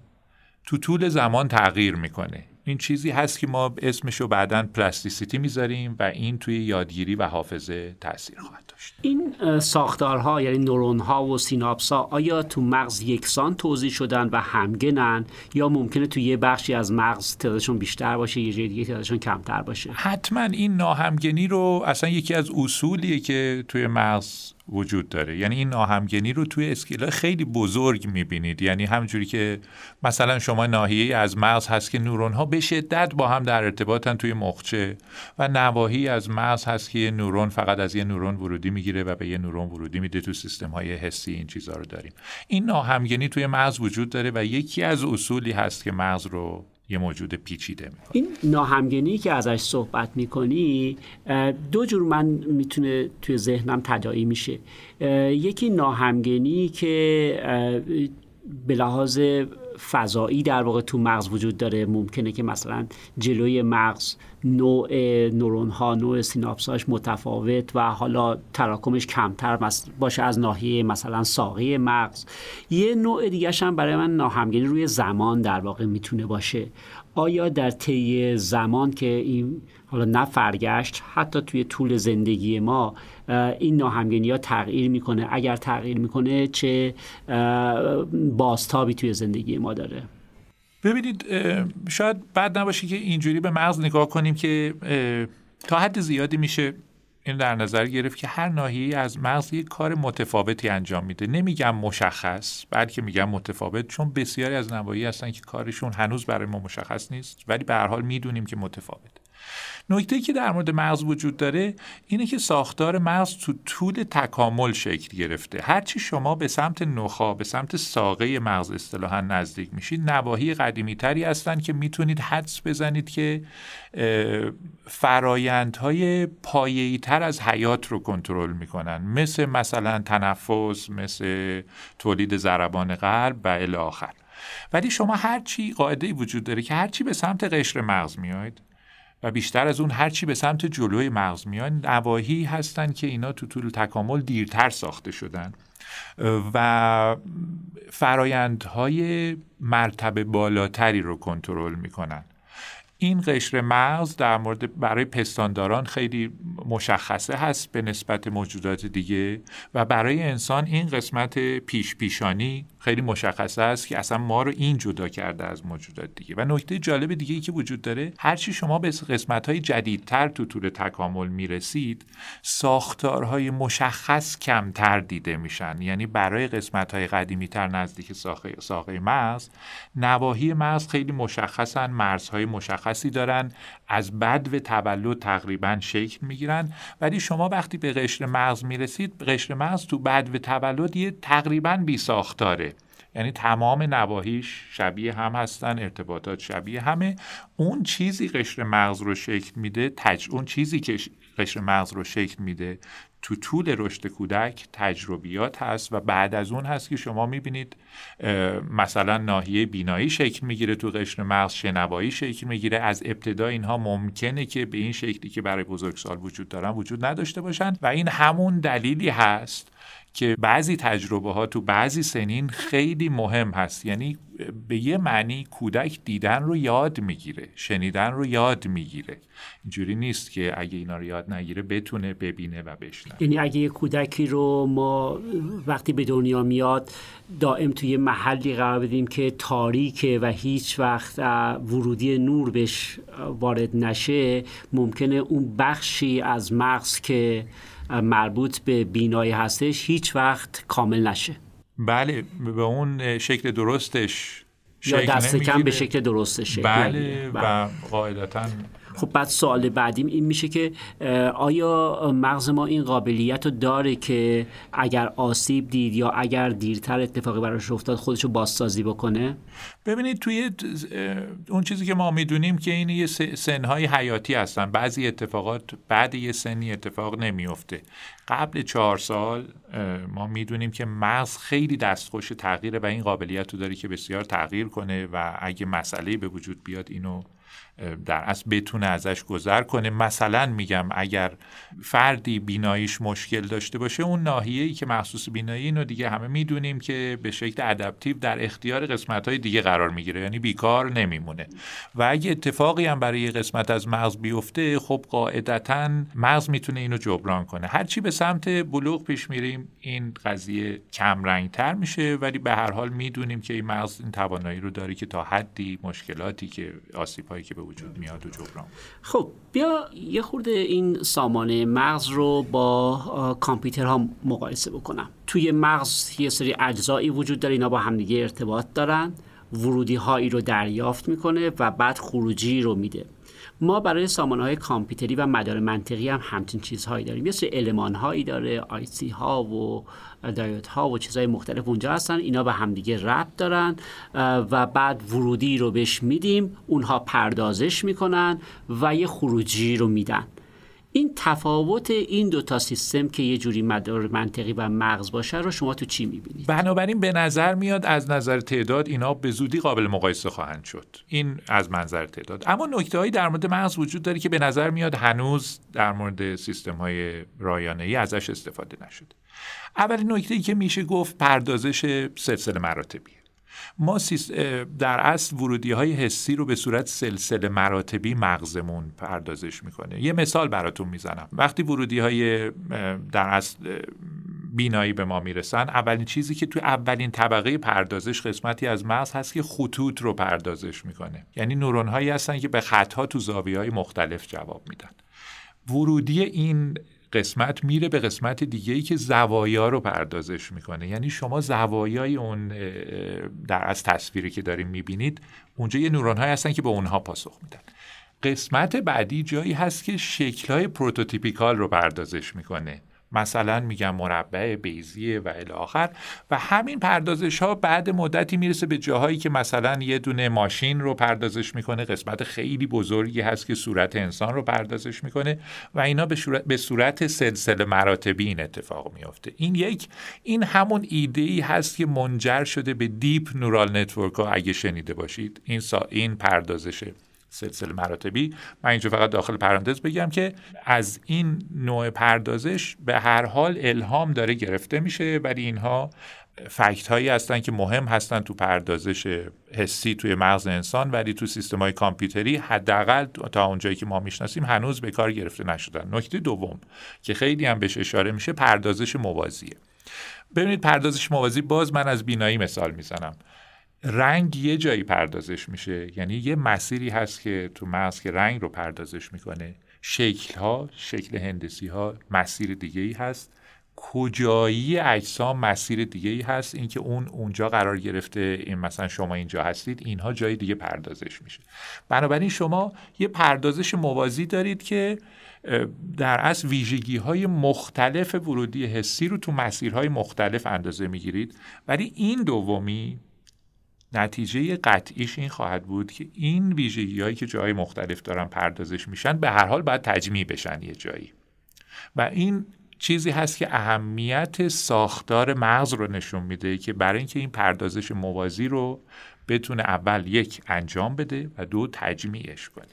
تو طول زمان تغییر می‌کنه. این چیزی هست که ما اسمش رو بعدا plasticity می‌ذاریم و این توی یادگیری و حافظه تاثیر خواهد داشت. این ساختارها یعنی نورون ها و سیناپس ها آیا تو مغز یکسان توضیح شدن و همگنن یا ممکنه تو یه بخشی از مغز تعدادشون بیشتر باشه یه جای دیگه تعدادشون کمتر باشه؟ حتما این ناهمگنی رو اصلا یکی از اصولیه که توی مغز وجود داره. یعنی این ناهمگنی رو توی اسکیل خیلی بزرگ می‌بینید. یعنی همجوری که مثلا شما ناحیه از مغز هست که نورون ها به شدت با هم در ارتباطن توی مخچه و نواحی از مغز هست که یه نورون فقط از یه نورون ورودی می‌گیره و به یه نورون ورودی میده تو سیستم های حسی این چیزها رو داریم. این ناهمگنی توی مغز وجود داره و یکی از اصولی هست که مغز رو یه موجود پیچیده می‌کنه. این ناهمگنی که ازش صحبت می‌کنی دو جور من می‌تونه توی ذهنم تدایی میشه. یکی ناهمگنی که به لحاظ فضایی در واقع تو مغز وجود داره. ممکنه که مثلا جلوی مغز نوع نورون ها نوع سیناپس هاش متفاوت و حالا تراکمش کمتر باشه از ناحیه مثلا ساقه مغز. یه نوع دیگه هم برای من ناهمگنی روی زمان در واقع می‌تونه باشه. آیا در طی زمان که این حالا نه فرگشت حتی توی طول زندگی ما این ناهمگنی ها تغییر می‌کنه؟ اگر تغییر می‌کنه چه بازتابی توی زندگی ما داره؟ ببینید شاید بد نباشه که اینجوری به مغز نگاه کنیم که تا حد زیادی میشه این در نظر گرفت که هر ناحیه از مغز یک کار متفاوتی انجام میده. نمیگم مشخص بلکه میگم متفاوت چون بسیاری از نواحی هستن که کارشون هنوز برای ما مشخص نیست ولی به هر حال می‌دونیم که متفاوت نکته که در مورد مغز وجود داره اینه که ساختار مغز تو طول تکامل شکل گرفته. هرچی شما به سمت نخا به سمت ساقه مغز اصطلاحا نزدیک میشید نواحی قدیمی تری هستن که می‌تونید حدس بزنید که فرایندهای پایه‌ای تر از حیات رو کنترل می‌کنن. مثل مثلا تنفس مثل تولید ضربان قلب و الی آخر. ولی شما هرچی قاعده وجود داره که هرچی به سمت قشر مغز میاید و بیشتر از اون هرچی به سمت جلوی مغز میان نواحی هستن که اینا تو طول تکامل دیرتر ساخته شدن. و فرایندهای مرتبه بالاتری رو کنترل می‌کنن. این قشر مغز در مورد برای پستانداران خیلی مشخصه هست به نسبت موجودات دیگه و برای انسان این قسمت پیش پیشانی خیلی مشخصه است که اصلا ما رو این جدا کرده از موجودات دیگه. و نکته جالب دیگه ای که وجود داره هرچی شما به قسمت های جدیدتر تو طول تکامل می‌رسید ساختارهای مشخص کمتر دیده میشن. یعنی برای قسمت های قدیمی تر نزدیک ساقه, ساقه مغز نواحی مغز خیلی مشخصن مرزهای مشخصی دارن از بد و تولد تقریبا شکل می‌گیرن. ولی شما وقتی به قشر مغز می‌رسید قشر مغز تو بد و تولد یه تقریبا بی ساختاره. یعنی تمام نواحیش شبیه هم هستن ارتباطات شبیه همه. اون چیزی قشر مغز رو شکل میده تج... اون چیزی که قشر مغز رو شکل میده. تو طول رشد کودک تجربیات هست و بعد از اون هست که شما می‌بینید مثلا ناحیه بینایی شکل می‌گیره تو قشر مغز شنوایی شکل می‌گیره. از ابتدا اینها ممکنه که به این شکلی که برای بزرگسال وجود دارن وجود نداشته باشن و این همون دلیلی هست که بعضی تجربه ها تو بعضی سنین خیلی مهم هست. یعنی به یه معنی کودک دیدن رو یاد می‌گیره شنیدن رو یاد می‌گیره. اینجوری نیست که اگه اینا رو یاد نگیره بتونه ببینه و بشنوه. یعنی اگه یه کودکی رو ما وقتی به دنیا میاد دائم توی محلی قرار بدیم که تاریکه و هیچ وقت ورودی نور بهش وارد نشه ممکنه اون بخشی از مغز که مربوط به بینایی هستش هیچ وقت کامل نشه. بله به اون شکل درستش یا دست کم به شکل درستش بله و بله. قاعدتا خب بعد سوال بعدیم این میشه که آیا مغز ما این قابلیت رو داره که اگر آسیب دید یا اگر دیرتر اتفاقی براش افتاد خودشو بازسازی بکنه؟ ببینید توی اون چیزی که ما می‌دونیم که این یه سنهای حیاتی هستن. بعضی اتفاقات بعد یه سنی اتفاق نمیفته قبل چهار سال ما می‌دونیم که مغز خیلی دستخوش تغییره و این قابلیت رو داره که بسیار تغییر کنه و اگه مسئله به وجود بیاد اینو در اصل بتونه ازش گذر کنه. مثلا میگم اگر فردی بیناییش مشکل داشته باشه اون ناحیه‌ای که مخصوص بینایی اینو دیگه همه می‌دونیم که به شکل ادپتیو در اختیار قسمت های دیگه قرار می‌گیره. یعنی بیکار نمیمونه. و اگه اتفاقی هم برای قسمت از مغز بیفته خب قاعدتا مغز می‌تونه اینو جبران کنه. هرچی به سمت بلوغ پیش میریم این قضیه کم رنگ تر میشه. ولی به هر حال می‌دونیم که این مغز این توانایی رو داره که تا حدی مشکلاتی که آسیب هایی که وجود میاد و جبران. خب بیا یه خورده این سامانه مغز رو با کامپیوترها مقایسه بکنم. توی مغز یه سری اجزایی وجود داره اینا با همدیگه ارتباط دارن. ورودی هایی رو دریافت می‌کنه و بعد خروجی رو میده. ما برای سامانه های کامپیوتری و مدار منطقی هم همچین چیزهایی داریم. یه سری علمان هایی داره آی سی ها و دایوت ها و چیزهای مختلف اونجا هستن. اینا به همدیگه ربط دارن و بعد ورودی رو بهش میدیم. اونها پردازش می‌کنن و یه خروجی رو میدن. این تفاوت این دو تا سیستم که یه جوری مدار منطقی و مغز باشه رو شما تو چی می‌بینید؟ بنابراین به نظر میاد از نظر تعداد اینا به زودی قابل مقایسه خواهند شد. این از منظر تعداد. اما نکته هایی در مورد مغز وجود داره که به نظر میاد هنوز در مورد سیستم های رایانه ای ازش استفاده نشده. اولین نکته ای که میشه گفت پردازش سلسله مراتبی ما در اصل ورودی های حسی رو به صورت سلسله مراتبی مغزمون پردازش می‌کنه یه مثال براتون می‌زنم. وقتی ورودی های در اصل بینایی به ما می‌رسن اولین چیزی که تو اولین طبقه پردازش قسمتی از مغز هست که خطوط رو پردازش می‌کنه. یعنی نورون هایی هستن که به خطها تو زاویه های مختلف جواب میدن. ورودی این قسمت میره به قسمت دیگه ای که زوایا رو پردازش می‌کنه. یعنی شما زوایای اون در از تصویری که داریم می‌بینید اونجا یه نورون های هستن که به اونها پاسخ میدن. قسمت بعدی جایی هست که شکل های prototypical رو پردازش می‌کنه. مثلا میگم مربع بیضی و الی و همین پردازش ها بعد مدتی می‌رسه به جاهایی که مثلا یه دونه ماشین رو پردازش می‌کنه. قسمت خیلی بزرگی هست که صورت انسان رو پردازش می‌کنه و اینا به صورت, به صورت سلسله مراتبی این اتفاق میافته. این یک این همون ایده ای هست که منجر شده به deep neural network ها اگه شنیده باشید این این پردازشه. سلسله مراتبی. من اینجا فقط داخل پرانتز بگم که از این نوع پردازش به هر حال الهام داره گرفته میشه ولی اینها fact هایی هستن که مهم هستن تو پردازش حسی توی مغز انسان ولی تو سیستم های کامپیوتری حداقل تا اونجایی که ما می‌شناسیم هنوز به کار گرفته نشدن. نکته دوم که خیلی هم بهش اشاره میشه پردازش موازیه. ببینید پردازش موازی باز من از بینایی مثال می‌زنم. رنگ یه جایی پردازش میشه. یعنی یه مسیری هست که تو مغز که رنگ رو پردازش می‌کنه. شکل ها شکل هندسی ها مسیر دیگه ای هست. کجایی اجسام مسیر دیگه ای هست؟ اینکه اون اونجا قرار گرفته این مثلا شما اینجا هستید اینها جای دیگه پردازش میشه. بنابراین شما یه پردازش موازی دارید که در اصل ویژگی های مختلف ورودی حسی رو تو مسیرهای مختلف اندازه می‌گیرید. ولی این دومی نتیجه قطعیش این خواهد بود که این ویژگی هایی که جای مختلف دارن پردازش میشن به هر حال باید تجمیع بشن یه جایی. و این چیزی هست که اهمیت ساختار مغز رو نشون میده که برای اینکه این پردازش موازی رو بتونه اول یک انجام بده و دو تجمیعش کنه.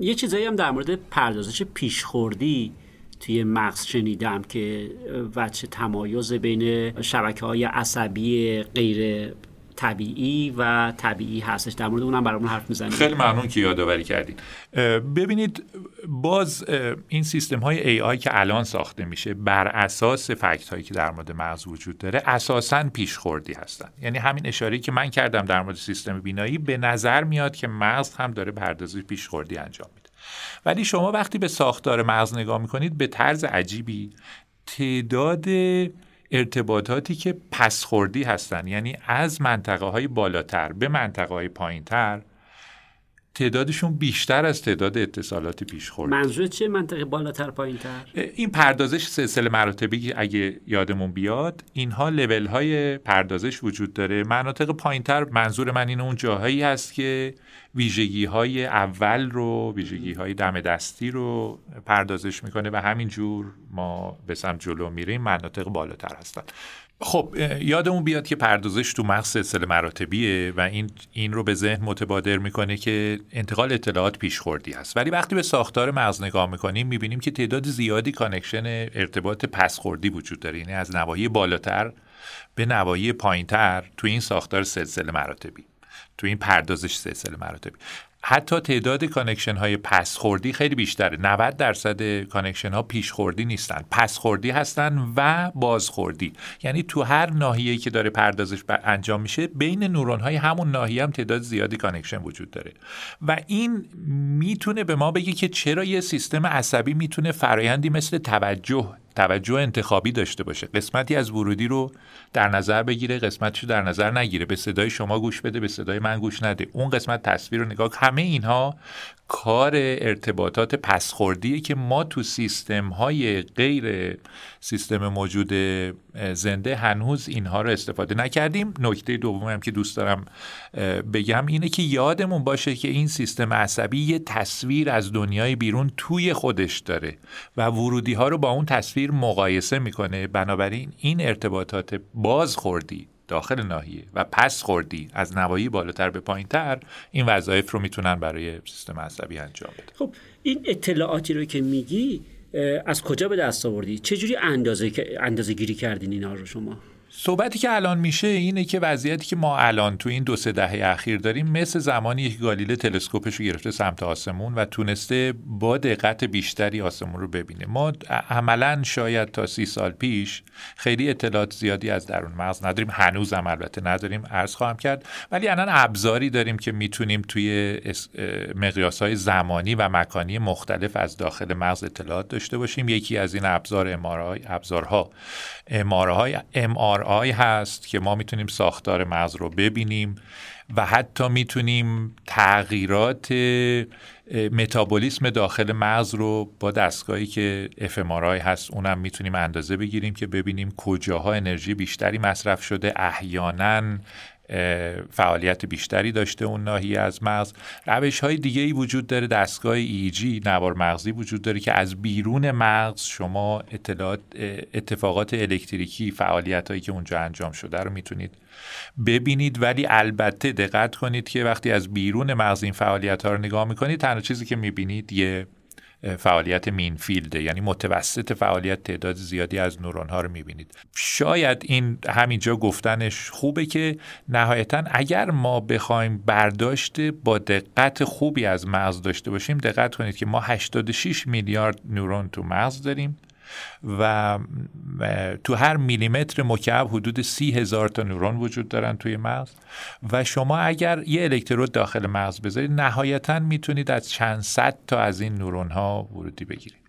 یه چیزایی هم در مورد پردازش پیشخوردی توی مغز شنیدم که وچه تمایز بین شبکه های عصبی غیر طبیعی و طبیعی هستش. در مورد اونم برامون حرف می‌زنید. خیلی ممنون که یادآوری کردید ببینید باز این سیستم های ای آی که الان ساخته میشه بر اساس فکت هایی که در مورد مغز وجود داره اساسا پیشخوردی هستن. یعنی همین اشاره که من کردم در مورد سیستم بینایی به نظر میاد که مغز هم داره پردازش پیشخوردی انجام میده. ولی شما وقتی به ساختار مغز نگاه می‌کنید به طرز عجیبی تعداد ارتباطاتی که پسخوردی هستن. یعنی از منطقه های بالاتر به منطقه های پایین تر تعدادشون بیشتر از تعداد اتصالات پیشخورد منظور چه منطقه بالاتر پایین تر؟ این پردازش سلسله مراتبی اگه یادمون بیاد اینها لول های پردازش وجود داره. مناطق پایین تر منظور من این اون جاهایی هست که ویژگی های اول رو ویژگی های دم دستی رو پردازش می‌کنه و همینجور ما به سمت جلو میریم مناطق بالاتر هستن. خب یادمون بیاد که پردازش تو مغز سلسله مراتبیه و این این رو به ذهن متبادر می‌کنه که انتقال اطلاعات پیشخوردی هست. ولی وقتی به ساختار مغز نگاه می‌کنیم می‌بینیم که تعداد زیادی connection ارتباط پسخوردی وجود داره. یعنی از نواحی بالاتر به نواحی پایینتر تو این ساختار سلسله مراتبی تو این پردازش سلسله مراتبی. حتی تعداد connection های پسخوردی خیلی بیشتره. 90 درصد connection ها پیشخوردی نیستن. پسخوردی هستن و بازخوردی. یعنی تو هر ناحیه‌ای که داره پردازش انجام میشه بین نورون های همون ناحیه هم تعداد زیادی connection وجود داره. و این می‌تونه به ما بگه که چرا یه سیستم عصبی می‌تونه فرایندی مثل توجه توجه انتخابی داشته باشه. قسمتی از ورودی رو در نظر بگیره قسمتش رو در نظر نگیره. به صدای شما گوش بده به صدای من گوش نده. اون قسمت تصویر رو نگاه همه اینها کار ارتباطات پسخوردیه که ما تو سیستم های غیر سیستم موجود زنده هنوز اینها رو استفاده نکردیم. نکته دومی هم که دوست دارم بگم اینه که یادمون باشه که این سیستم عصبی یه تصویر از دنیای بیرون توی خودش داره و ورودی ها رو با اون تصویر مقایسه می‌کنه. بنابراین این ارتباطات بازخوردی داخل ناحیه و پس خوردی. از نوایی بالاتر به پایین تر این وظایف رو می‌تونن برای سیستم عصبی انجام بده خب این اطلاعاتی رو که میگی از کجا به دست آوردی؟ چجوری اندازه اندازه گیری کردین اینا رو شما؟ صحبتی که الان میشه اینه که وضعیتی که ما الان تو این دو سه دهه اخیر داریم مثل زمانی که گالیله تلسکوپش رو گرفته سمت آسمون و تونسته با دقت بیشتری آسمون رو ببینه. ما عملا شاید تا سی سال پیش خیلی اطلاعات زیادی از درون مغز نداریم. هنوزم البته نداریم عرض خواهم کرد. ولی الان ابزاری داریم که می‌تونیم توی مقیاس های زمانی و مکانی مختلف از داخل مغز اطلاعات داشته باشیم. یکی از این ابزار ابزارها امارهای MRI هست که ما می‌تونیم ساختار مغز رو ببینیم و حتی می‌تونیم تغییرات متابولیسم داخل مغز رو با دستگاهی که FMRI هست اونم می‌تونیم اندازه بگیریم که ببینیم کجاها انرژی بیشتری مصرف شده احیانا فعالیت بیشتری داشته اون ناحیه از مغز. روش های دیگه ای وجود داره دستگاه ایجی e نوار مغزی وجود داره که از بیرون مغز شما اطلاعات اتفاقات الکتریکی فعالیت هایی که اونجا انجام شده رو می‌تونید ببینید. ولی البته دقت کنید که وقتی از بیرون مغز این فعالیت ها رو نگاه می‌کنید تنها چیزی که می‌بینید یه فعالیت مینفیلده یعنی متوسط فعالیت تعداد زیادی از نورون ها رو می‌بینید. شاید این همینجا گفتنش خوبه که نهایتا اگر ما بخوایم برداشت با دقت خوبی از مغز داشته باشیم دقت کنید که ما 86 میلیارد نورون تو مغز داریم. و تو هر میلیمتر مکعب حدود سی هزار تا نورون وجود دارن توی مغز. و شما اگر یه الکترود داخل مغز بذارید نهایتا می‌تونید از چند صد تا از این نورون ها ورودی بگیرید.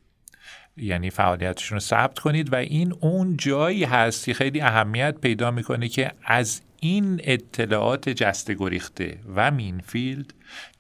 یعنی فعالیتشون رو ثبت کنید و این اون جایی هست که خیلی اهمیت پیدا می‌کنه که از این اطلاعات جسته گریخته و مینفیلد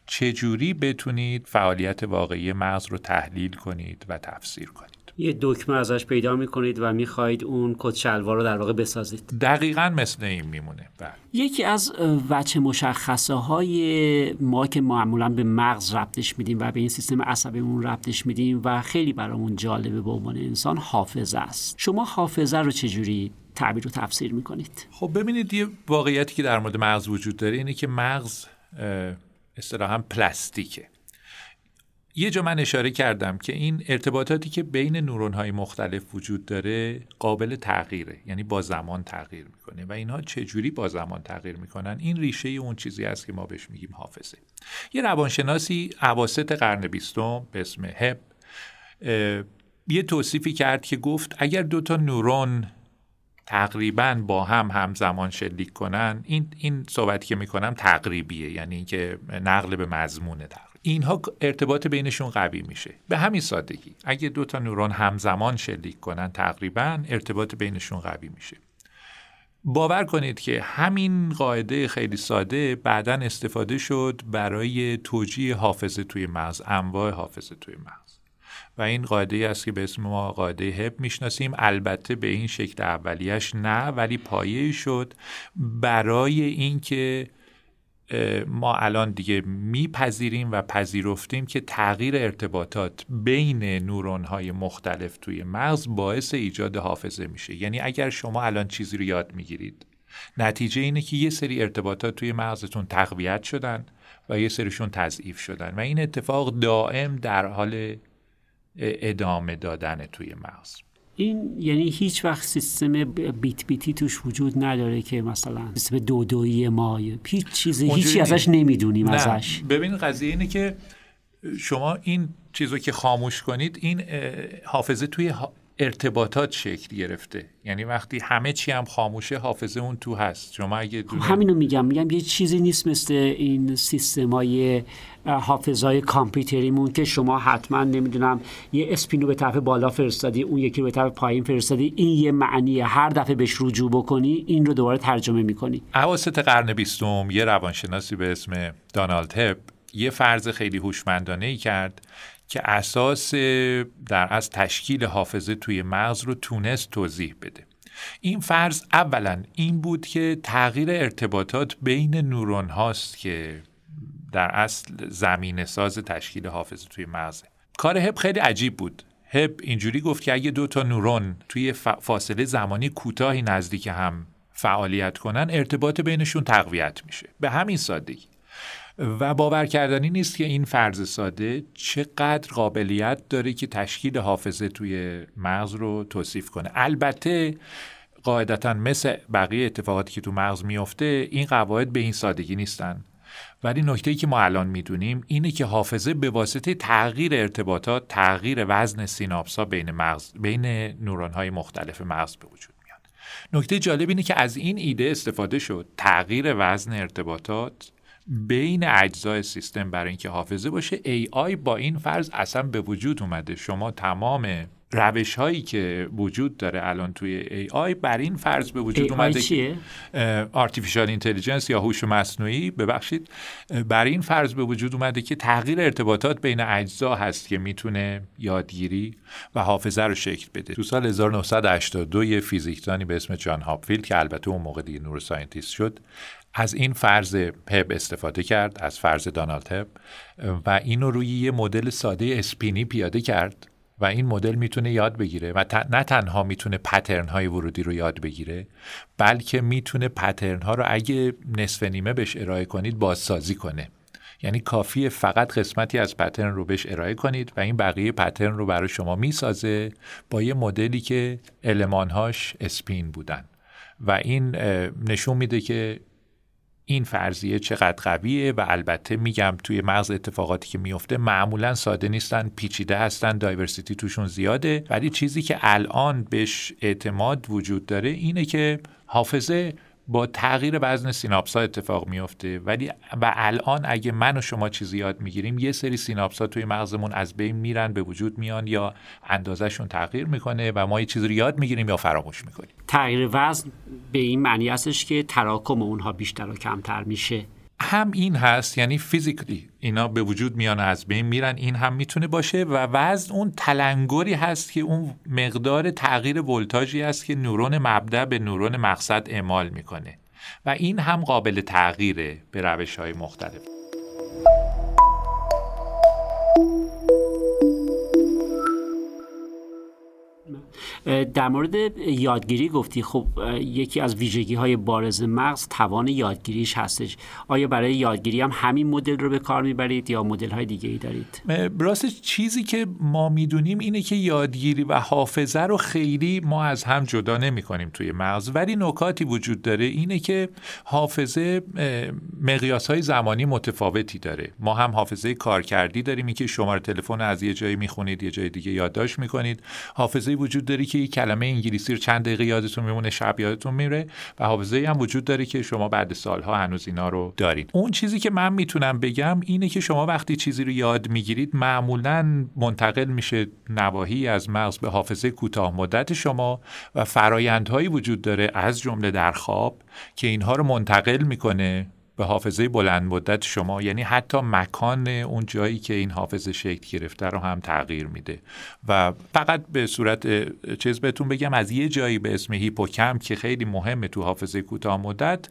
چجوری بتونید فعالیت واقعی مغز رو تحلیل کنید و تفسیر کنید. یه دکمه ازش پیدا می‌کنید و می‌خواهید اون کت شلوار رو در واقع بسازید. دقیقا مثل این میمونه. بله. یکی از وچه مشخصه های ما که معمولا به مغز ربطش میدیم و به این سیستم عصبیمون ربطش میدیم و خیلی برامون جالبه به عنوان انسان حافظه است. شما حافظه رو چجوری تعبیر و تفسیر می‌کنید؟ خب ببینید یه واقعیتی که در مورد مغز وجود داره اینه که مغز اصطلاحا پلاستیکه. یه جا من اشاره کردم که این ارتباطاتی که بین نورون های مختلف وجود داره قابل تغییره یعنی با زمان تغییر می‌کنه و اینها چجوری با زمان تغییر می‌کنن؟ این ریشه اون چیزی است که ما بهش میگیم حافظه. یه روانشناسی عواسط قرن بیستم به اسم هب یه توصیفی کرد که گفت اگر دو تا نورون تقریبا با هم همزمان شلیک کنن این این صحبتی که می‌کنم تقریبیه یعنی اینکه نقل به مضمونه تقریب. اینها ارتباط بینشون قوی میشه. به همین سادگی. اگه دو تا نورون همزمان شلیک کنن تقریبا ارتباط بینشون قوی میشه. باور کنید که همین قاعده خیلی ساده بعدا استفاده شد برای توجیه حافظه توی مغز انواع حافظه توی مغز. و این قاعده است که به اسم ما قاعده هب می‌شناسیم. البته به این شکل اولیش نه ولی پایه شد برای اینکه ما الان دیگه میپذیریم و پذیرفتیم که تغییر ارتباطات بین نورون های مختلف توی مغز باعث ایجاد حافظه میشه. یعنی اگر شما الان چیزی رو یاد می‌گیرید نتیجه اینه که یه سری ارتباطات توی مغزتون تقویت شدن و یه سریشون تضعیف شدن و این اتفاق دائم در حال ادامه دادن توی مغز. این یعنی هیچ وقت سیستم بیت بیتی توش وجود نداره که مثلا سیستم دودویی ما هیچ چیزی هیچی ازش نمی‌دونیم ازش. ببین قضیه اینه که شما این چیزو که خاموش کنید این حافظه توی ارتباطات شکل گرفته. یعنی وقتی همه چی هم خاموشه حافظه اون تو هست. شما اگه خب همینو میگم. میگم یه چیزی نیست مثل این سیستمای حافظای کامپیوتریمون که شما حتما نمی‌دونم یه اسپینو به طرف بالا فرستادی اون یکی رو به طرف پایین فرستادی این یه معنیه. هر دفعه بهش رجوع بکنی این رو دوباره ترجمه می‌کنی. اواسط قرن بیستم یه روانشناسی به اسم دانالد هب یه فرض خیلی هوشمندانه ای کرد. که اساس در از تشکیل حافظه توی مغز رو تونست توضیح بده. این فرض اولا این بود که تغییر ارتباطات بین نورون هاست که در اصل زمین ساز تشکیل حافظه توی مغزه کار هب خیلی عجیب بود. هب اینجوری گفت که اگه دو تا نورون توی فاصله زمانی کوتاهی نزدیک هم فعالیت کنن ارتباط بینشون تقویت میشه. به همین سادگی. و باور کردنی نیست که این فرض ساده چقدر قابلیت داره که تشکیل حافظه توی مغز رو توصیف کنه. البته قاعدتا مثل بقیه اتفاقاتی که تو مغز میفته این قواعد به این سادگی نیستن. ولی نکته که ما الان می‌دونیم اینه که حافظه به واسطه تغییر ارتباطات تغییر وزن سیناپسا بین مغز بین نورون های مختلف مغز به وجود میاد. نکته جالب اینه که از این ایده استفاده شد. تغییر وزن ارتباطات بین اجزای سیستم برای اینکه حافظه باشه AI با این فرض اصلا به وجود اومده. شما تمام روش هایی که وجود داره الان توی AI بر این فرض به وجود اومده چیه؟ Artificial Intelligence یا هوش مصنوعی ببخشید. بر این فرض به وجود اومده که تغییر ارتباطات بین اجزا هست که می‌تونه یادگیری و حافظه رو شکل بده. تو سال 1982 یه فیزیکدانی به اسم جان هاپفیلد که البته اون موقع دیگه neuroscientist شد از این فرض هب استفاده کرد از فرض دانالد هب و اینو روی یه مدل ساده اسپینی پیاده کرد و این مدل می‌تونه یاد بگیره و نه تنها می‌تونه پترن های ورودی رو یاد بگیره بلکه می‌تونه پترن ها رو اگه نصف نیمه بهش ارائه کنید بازسازی کنه. یعنی کافی فقط قسمتی از پترن رو بهش ارائه کنید و این بقیه پترن رو برای شما می‌سازه با یه مدلی که المانهاش اسپین بودن. و این نشون میده که این فرضیه چقدر قویه و البته میگم توی مغز اتفاقاتی که میفته معمولا ساده نیستن پیچیده هستن دایورسیتی توشون زیاده. ولی چیزی که الان بهش اعتماد وجود داره اینه که حافظه با تغییر وزن سیناپس ها اتفاق میفته ولی و الان اگه من و شما چیزی یاد می‌گیریم یه سری سیناپس ها توی مغزمون از بین میرن به وجود میان یا اندازهشون تغییر می‌کنه و ما یه چیزی رو یاد می‌گیریم یا فراموش می‌کنیم. تغییر وزن به این معنی هستش که تراکم اونها بیشتر و کمتر میشه. هم این هست یعنی فیزیکلی اینا به وجود میان از بین میرن این هم می‌تونه باشه و وزن اون تلنگری هست که اون مقدار تغییر ولتاژی است که نورون مبدا به نورون مقصد اعمال می‌کنه. و این هم قابل تغییره به روش های مختلف. در مورد یادگیری گفتی خب یکی از ویژگی های بارز مغز توان یادگیریش هستش. آیا برای یادگیری هم همین مدل رو به کار می‌برید یا مدل های دیگه ای دارید راست چیزی که ما می‌دونیم اینه که یادگیری و حافظه رو خیلی ما از هم جدا نمی کنیم توی مغز. ولی نکاتی وجود داره اینه که حافظه مقیاس های زمانی متفاوتی داره. ما هم حافظه کارکردی داریم. که شماره تلفن از یه جایی می‌خونید یه جای دیگه یادداشت می‌کنید. حافظه وجود داره که یک کلمه انگلیسی رو چند دقیقه یادتون میمونه شب یادتون میره و حافظه هم وجود داره که شما بعد سالها هنوز اینا رو دارید. اون چیزی که من می‌تونم بگم اینه که شما وقتی چیزی رو یاد می‌گیرید معمولا منتقل میشه نواحی از مغز به حافظه کوتاه مدت شما و فرایندهایی وجود داره از جمله در خواب که اینها رو منتقل می‌کنه به حافظه بلند مدت شما یعنی حتی مکان اون جایی که این حافظه شکل گرفته رو هم تغییر میده. و فقط به صورت چیز بهتون بگم از یه جایی به اسم هیپوکم که خیلی مهمه تو حافظه کوتاه مدت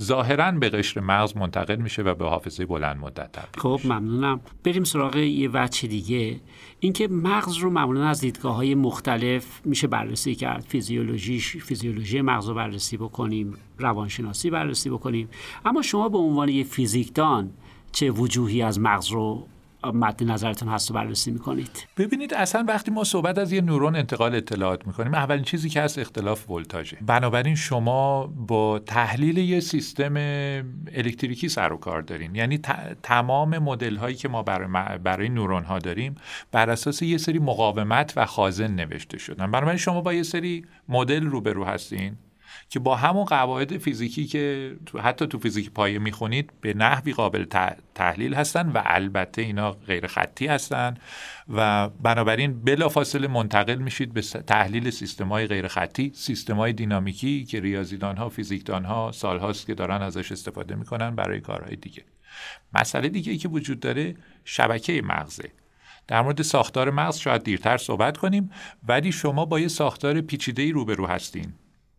ظاهرا به قشر مغز منتقل میشه و به حافظه بلند مدت تبدیل خب ممنونم. بریم سراغ یه وچه دیگه. اینکه مغز رو معمولا از دیدگاه های مختلف میشه بررسی کرد. فیزیولوژی فیزیولوژی مغز رو بررسی بکنیم روانشناسی بررسی بکنیم. اما شما به عنوان یه فیزیکدان چه وجوهی از مغز رو مد نظرتون هست و بررسی می‌کنید. ببینید اصلا وقتی ما صحبت از یه نورون انتقال اطلاعات می‌کنیم اولین چیزی که هست اختلاف ولتاژه. بنابراین شما با تحلیل یه سیستم الکتریکی سر و کار دارین. یعنی تمام مدل هایی که ما برای, برای نورون ها داریم بر اساس یه سری مقاومت و خازن نوشته شدن. بنابراین شما با یه سری مدل روبرو هستین. که با همون قواعد فیزیکی که حتی تو فیزیک پایه می‌خونید به نحوی قابل تحلیل هستن و البته اینا غیر خطی هستن و بنابراین بلافاصله منتقل میشید به تحلیل سیستم های غیر خطی سیستم های دینامیکی که ریاضیدان ها فیزیکدان ها سالهاست که دارن ازش استفاده می‌کنن برای کارهای دیگه. مسئله دیگه ای که وجود داره شبکه مغزه. در مورد ساختار مغز شاید دیرتر صحبت کنیم ولی شما با یه ساختار پیچیده ای روبرو هستین.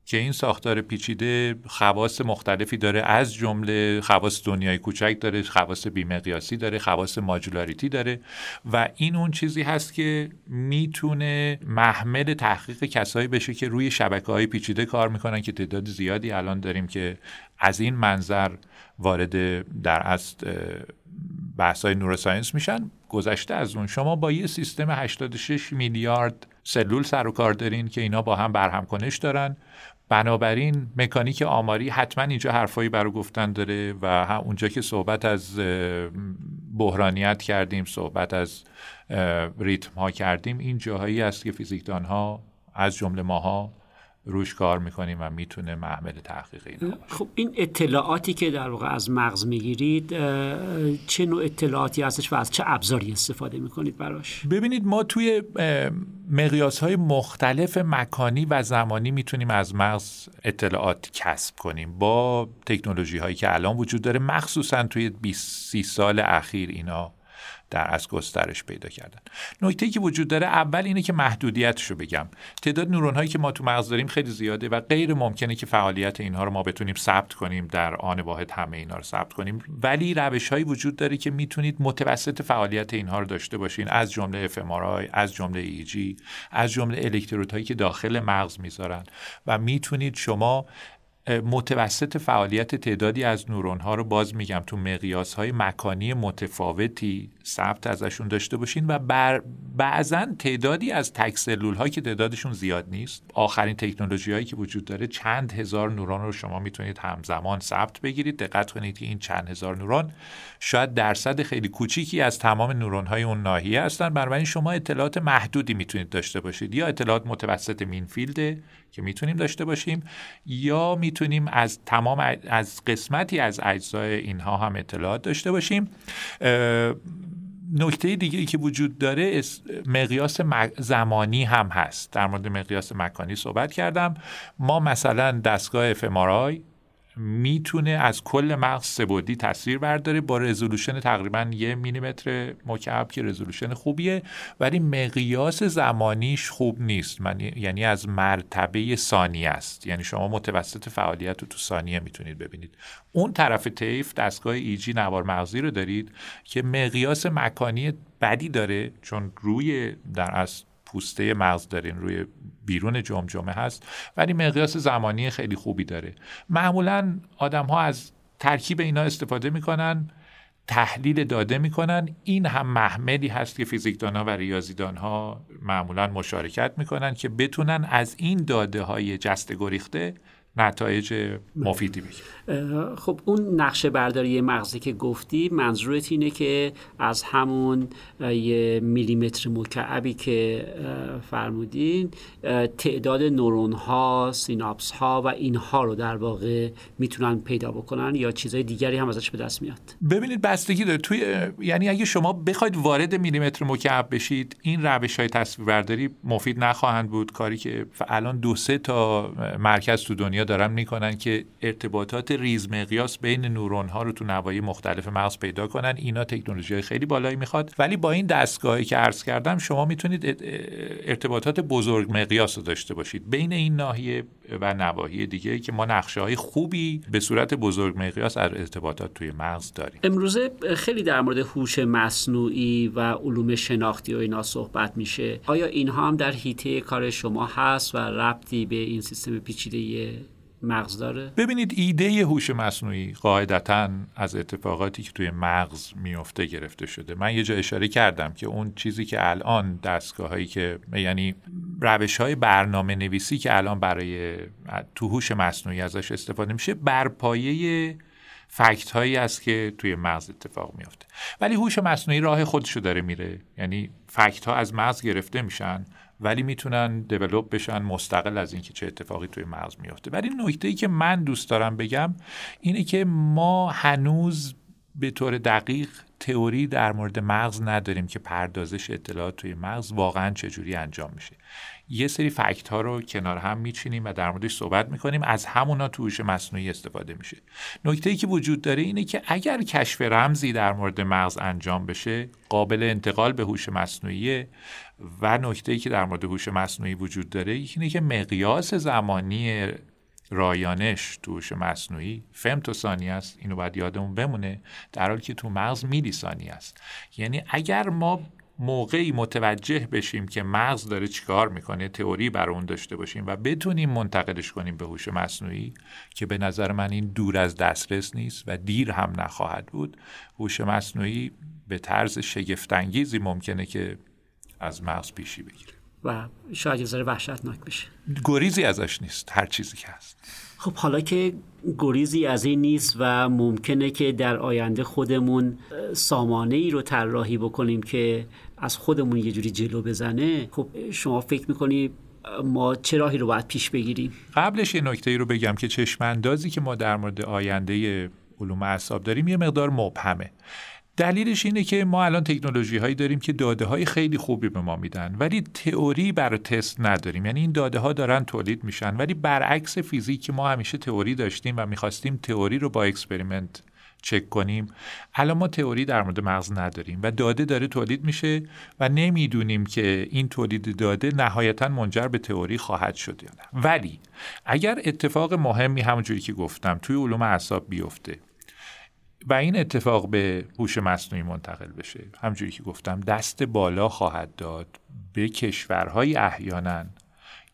که این ساختار پیچیده خواص مختلفی داره از جمله خواص دنیای کوچک داره خواص بیمقیاسی داره خواص ماجولاریتی داره و این اون چیزی هست که می‌تونه محمل تحقیق کسایی بشه که روی شبکه های پیچیده کار می‌کنن که تعداد زیادی الان داریم که از این منظر وارد در اصل بحث های نوروساینس میشن. گذشته از اون. شما با یه سیستم 86 میلیارد سلول سر و کار دارین که اینا با هم برهم کنش دارن. بنابراین مکانیک آماری حتما اینجا حرفایی برای گفتن داره و هم اونجا که صحبت از بحرانیت کردیم صحبت از ریتم ها کردیم این جاهایی است که فیزیکدان ها از جمله ماها روش کار می‌کنیم و می‌تونه محمل تحقیق این خب این اطلاعاتی که در واقع از مغز می‌گیرید چه نوع اطلاعاتی هستش و از چه ابزاری استفاده می‌کنید براش؟ ببینید ما توی مقیاس های مختلف مکانی و زمانی می‌تونیم از مغز اطلاعات کسب کنیم با تکنولوژی هایی که الان وجود داره مخصوصا توی 20 سال اخیر اینا. در از گسترش پیدا کردن. نکته که وجود داره اول اینه که محدودیتش رو بگم. تعداد نورون هایی که ما تو مغز داریم خیلی زیاده و غیر ممکنه که فعالیت اینها رو ما بتونیم ثبت کنیم در آن واحد همه اینها رو ثبت کنیم. ولی روش هایی وجود داره که می‌تونید متوسط فعالیت اینها رو داشته باشین. از جمله اف از جمله ایجی از جمله الکترودهایی که داخل مغز می‌ذارن. و می‌تونید شما متوسط فعالیت تعدادی از نورون ها رو باز میگم. تو مقیاس های مکانی متفاوتی ثبت ازشون داشته باشین و بر بعضا تعدادی از تک سلول ها که تعدادشون زیاد نیست. آخرین تکنولوژی هایی که وجود داره چند هزار نورون رو شما می‌تونید همزمان ثبت بگیرید. دقت کنید که این چند هزار نورون شاید درصد خیلی کوچیکی از تمام نورون های اون ناحیه هستن. بنابراین شما اطلاعات محدودی می‌تونید داشته باشید. یا اطلاعات متوسط مینفیلد که می‌تونیم داشته باشیم یا می‌تونیم از تمام از قسمتی از اجزای اینها هم اطلاعات داشته باشیم. نکته دیگه ای که وجود داره مقیاس زمانی هم هست. در مورد مقیاس مکانی صحبت کردم. ما مثلا دستگاه FMRI می‌تونه از کل مغز سبودی تصویر برداره. با رزولوشن تقریبا یه میلیمتر مکعب که رزولوشن خوبیه ولی مقیاس زمانیش خوب نیست. من یعنی از مرتبه ثانیه است. یعنی شما متوسط فعالیت رو تو ثانیه می‌تونید ببینید. اون طرف طیف دستگاه ایجی نوار مغزی رو دارید که مقیاس مکانی بدی داره چون روی در از پوسته مغز دارین روی بیرون جمجمه هست ولی مقیاس زمانی خیلی خوبی داره. معمولا آدم ها از ترکیب اینا استفاده می‌کنن تحلیل داده می‌کنن. این هم محملی هست که فیزیکدان ها و ریاضیدان ها معمولا مشارکت می‌کنن که بتونن از این داده های جست گریخته نتایج مفیدی بگیر خب اون نقشه برداری مغزی که گفتی منظورت اینه که از همون یه میلیمتر مکعبی که فرمودین تعداد نورون ها سیناپس ها و اینها رو در واقع می‌تونن پیدا بکنن یا چیزهای دیگری هم ازش به دست میاد؟ ببینید بستگی داره. توی یعنی اگه شما بخواید وارد میلیمتر مکعب بشید این روش های تصویربرداری مفید نخواهند بود. کاری که الان دو سه تا مرکز تو دنیا دارن می‌کنن که ارتباطات ریز مقیاس بین نورون ها رو تو نوایی مختلف مغز پیدا کنن. اینا تکنولوژی خیلی بالایی می‌خواد. ولی با این دستگاهی که عرض کردم شما می‌تونید ارتباطات بزرگ مقیاس رو داشته باشید. بین این ناحیه و نواحی دیگه که ما نقشه های خوبی به صورت بزرگ مقیاس از ارتباطات توی مغز داریم. امروزه خیلی در مورد هوش مصنوعی و علوم شناختی و اینا صحبت میشه. آیا اینها هم در حیطه کار شما هست و ربطی به این سیستم پیچیده مغز داره؟ ببینید ایده هوش مصنوعی قاعدتا از اتفاقاتی که توی مغز میفته گرفته شده. من یه جا اشاره کردم که اون چیزی که الان دستگاه هایی که یعنی روش های برنامه نویسی که الان برای تو هوش مصنوعی ازش استفاده میشه بر پایه فکت هایی است که توی مغز اتفاق میفته ولی هوش مصنوعی راه خودشو داره میره. یعنی فکت ها از مغز گرفته میشن. ولی می‌تونن دیولوب بشن مستقل از اینکه چه اتفاقی توی مغز میفته ولی نکته ای که من دوست دارم بگم اینه که ما هنوز به طور دقیق تئوری در مورد مغز نداریم که پردازش اطلاعات توی مغز واقعا چجوری انجام میشه. یه سری فکت ها رو کنار هم میچینیم و در موردش صحبت می‌کنیم. از همونا تو مصنوعی استفاده میشه. نکته ای که وجود داره اینه که اگر کشف رمزی در مورد مغز انجام بشه قابل انتقال به هوش مصنوعی و نکته ای که در مورد هوش مصنوعی وجود داره اینه که مقیاس زمانی رایانش تو هوش مصنوعی فمتو ثانیه است. اینو باید یادمون بمونه. در حالی که تو مغز میلی ثانیه است. یعنی اگر ما موقعی متوجه بشیم که مغز داره چیکار می‌کنه تئوری بر اون داشته باشیم و بتونیم منتقلش کنیم به هوش مصنوعی که به نظر من این دور از دسترس نیست و دیر هم نخواهد بود. هوش مصنوعی به طرز شگفتانگیزی ممکنه که از مغز پیشی بگیره. و شاید یه وحشتناک بشه. گریزی ازش نیست هر چیزی که هست. خب حالا که گریزی از این نیست و ممکنه که در آینده خودمون سامانه ای رو طراحی بکنیم که از خودمون یه جوری جلو بزنه خب شما فکر می‌کنی ما چه راهی رو باید پیش بگیریم؟ قبلش یه نکته ای رو بگم که چشماندازی که ما در مورد آینده علوم اعصاب داریم یه مقدار مبهمه. دلیلش اینه که ما الان تکنولوژی هایی داریم که داده های خیلی خوبی به ما میدن ولی تئوری برای تست نداریم. یعنی این داده ها دارن تولید میشن ولی برعکس فیزیک ما همیشه تئوری داشتیم و می‌خواستیم تئوری رو با experiment چک کنیم. الان ما تئوری در مورد مغز نداریم و داده داره تولید میشه و نمی‌دونیم که این تولید داده نهایتا منجر به تئوری خواهد شد یا نه. ولی اگر اتفاق مهمی همونجوری که گفتم توی علوم اعصاب بیفته و این اتفاق به هوش مصنوعی منتقل بشه همجوری که گفتم دست بالا خواهد داد به کشورهای احیانا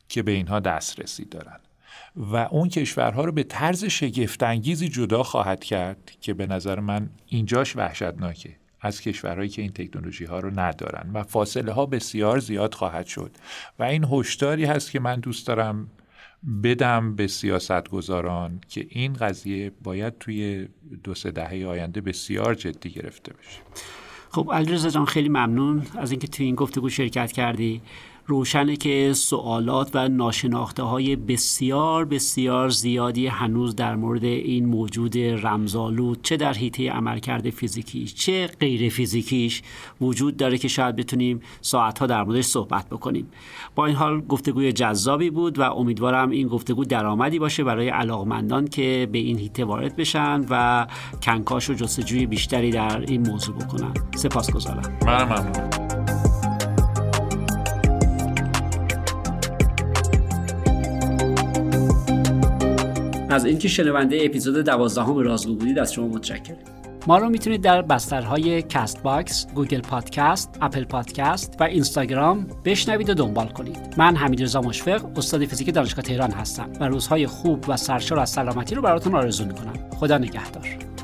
که به اینها دسترسی دارن. و اون کشورها رو به طرز شگفتانگیزی جدا خواهد کرد که به نظر من اینجاش وحشتناکه از کشورهایی که این تکنولوژی ها رو ندارن و فاصله ها بسیار زیاد خواهد شد. و این هشداری هست که من دوست دارم بدم به سیاستگزاران که این قضیه باید توی دو سه دهه آینده بسیار جدی گرفته بشه. خب علیرضا جان خیلی ممنون از اینکه توی این گفتگو شرکت کردی. روشنه که سوالات و ناشناخته های بسیار بسیار زیادی هنوز در مورد این موجود رمزالود چه در حیطه عملکرد فیزیکیش چه غیر فیزیکیش وجود داره که شاید بتونیم ساعتها در موردش صحبت بکنیم. با این حال گفتگوی جذابی بود و امیدوارم این گفتگو درآمدی باشه برای علاقمندان که به این هیته وارد بشن و کنکاش و جستجوی بیشتری در این موضوع بکنن. سپاسگزارم. منم ممنون از اینکه شنونده اپیزود دوازدهم رازگو بودید از شما متشکرم ما رو می‌تونید در بسترهای Castbox، Google Podcast، Apple Podcast و اینستاگرام بشنوید و دنبال کنید. من حمید رضا مشفق، استاد فیزیک دانشگاه تهران هستم و روزهای خوب و سرشار از سلامتی رو براتون آرزو می‌کنم. خدا نگهدار.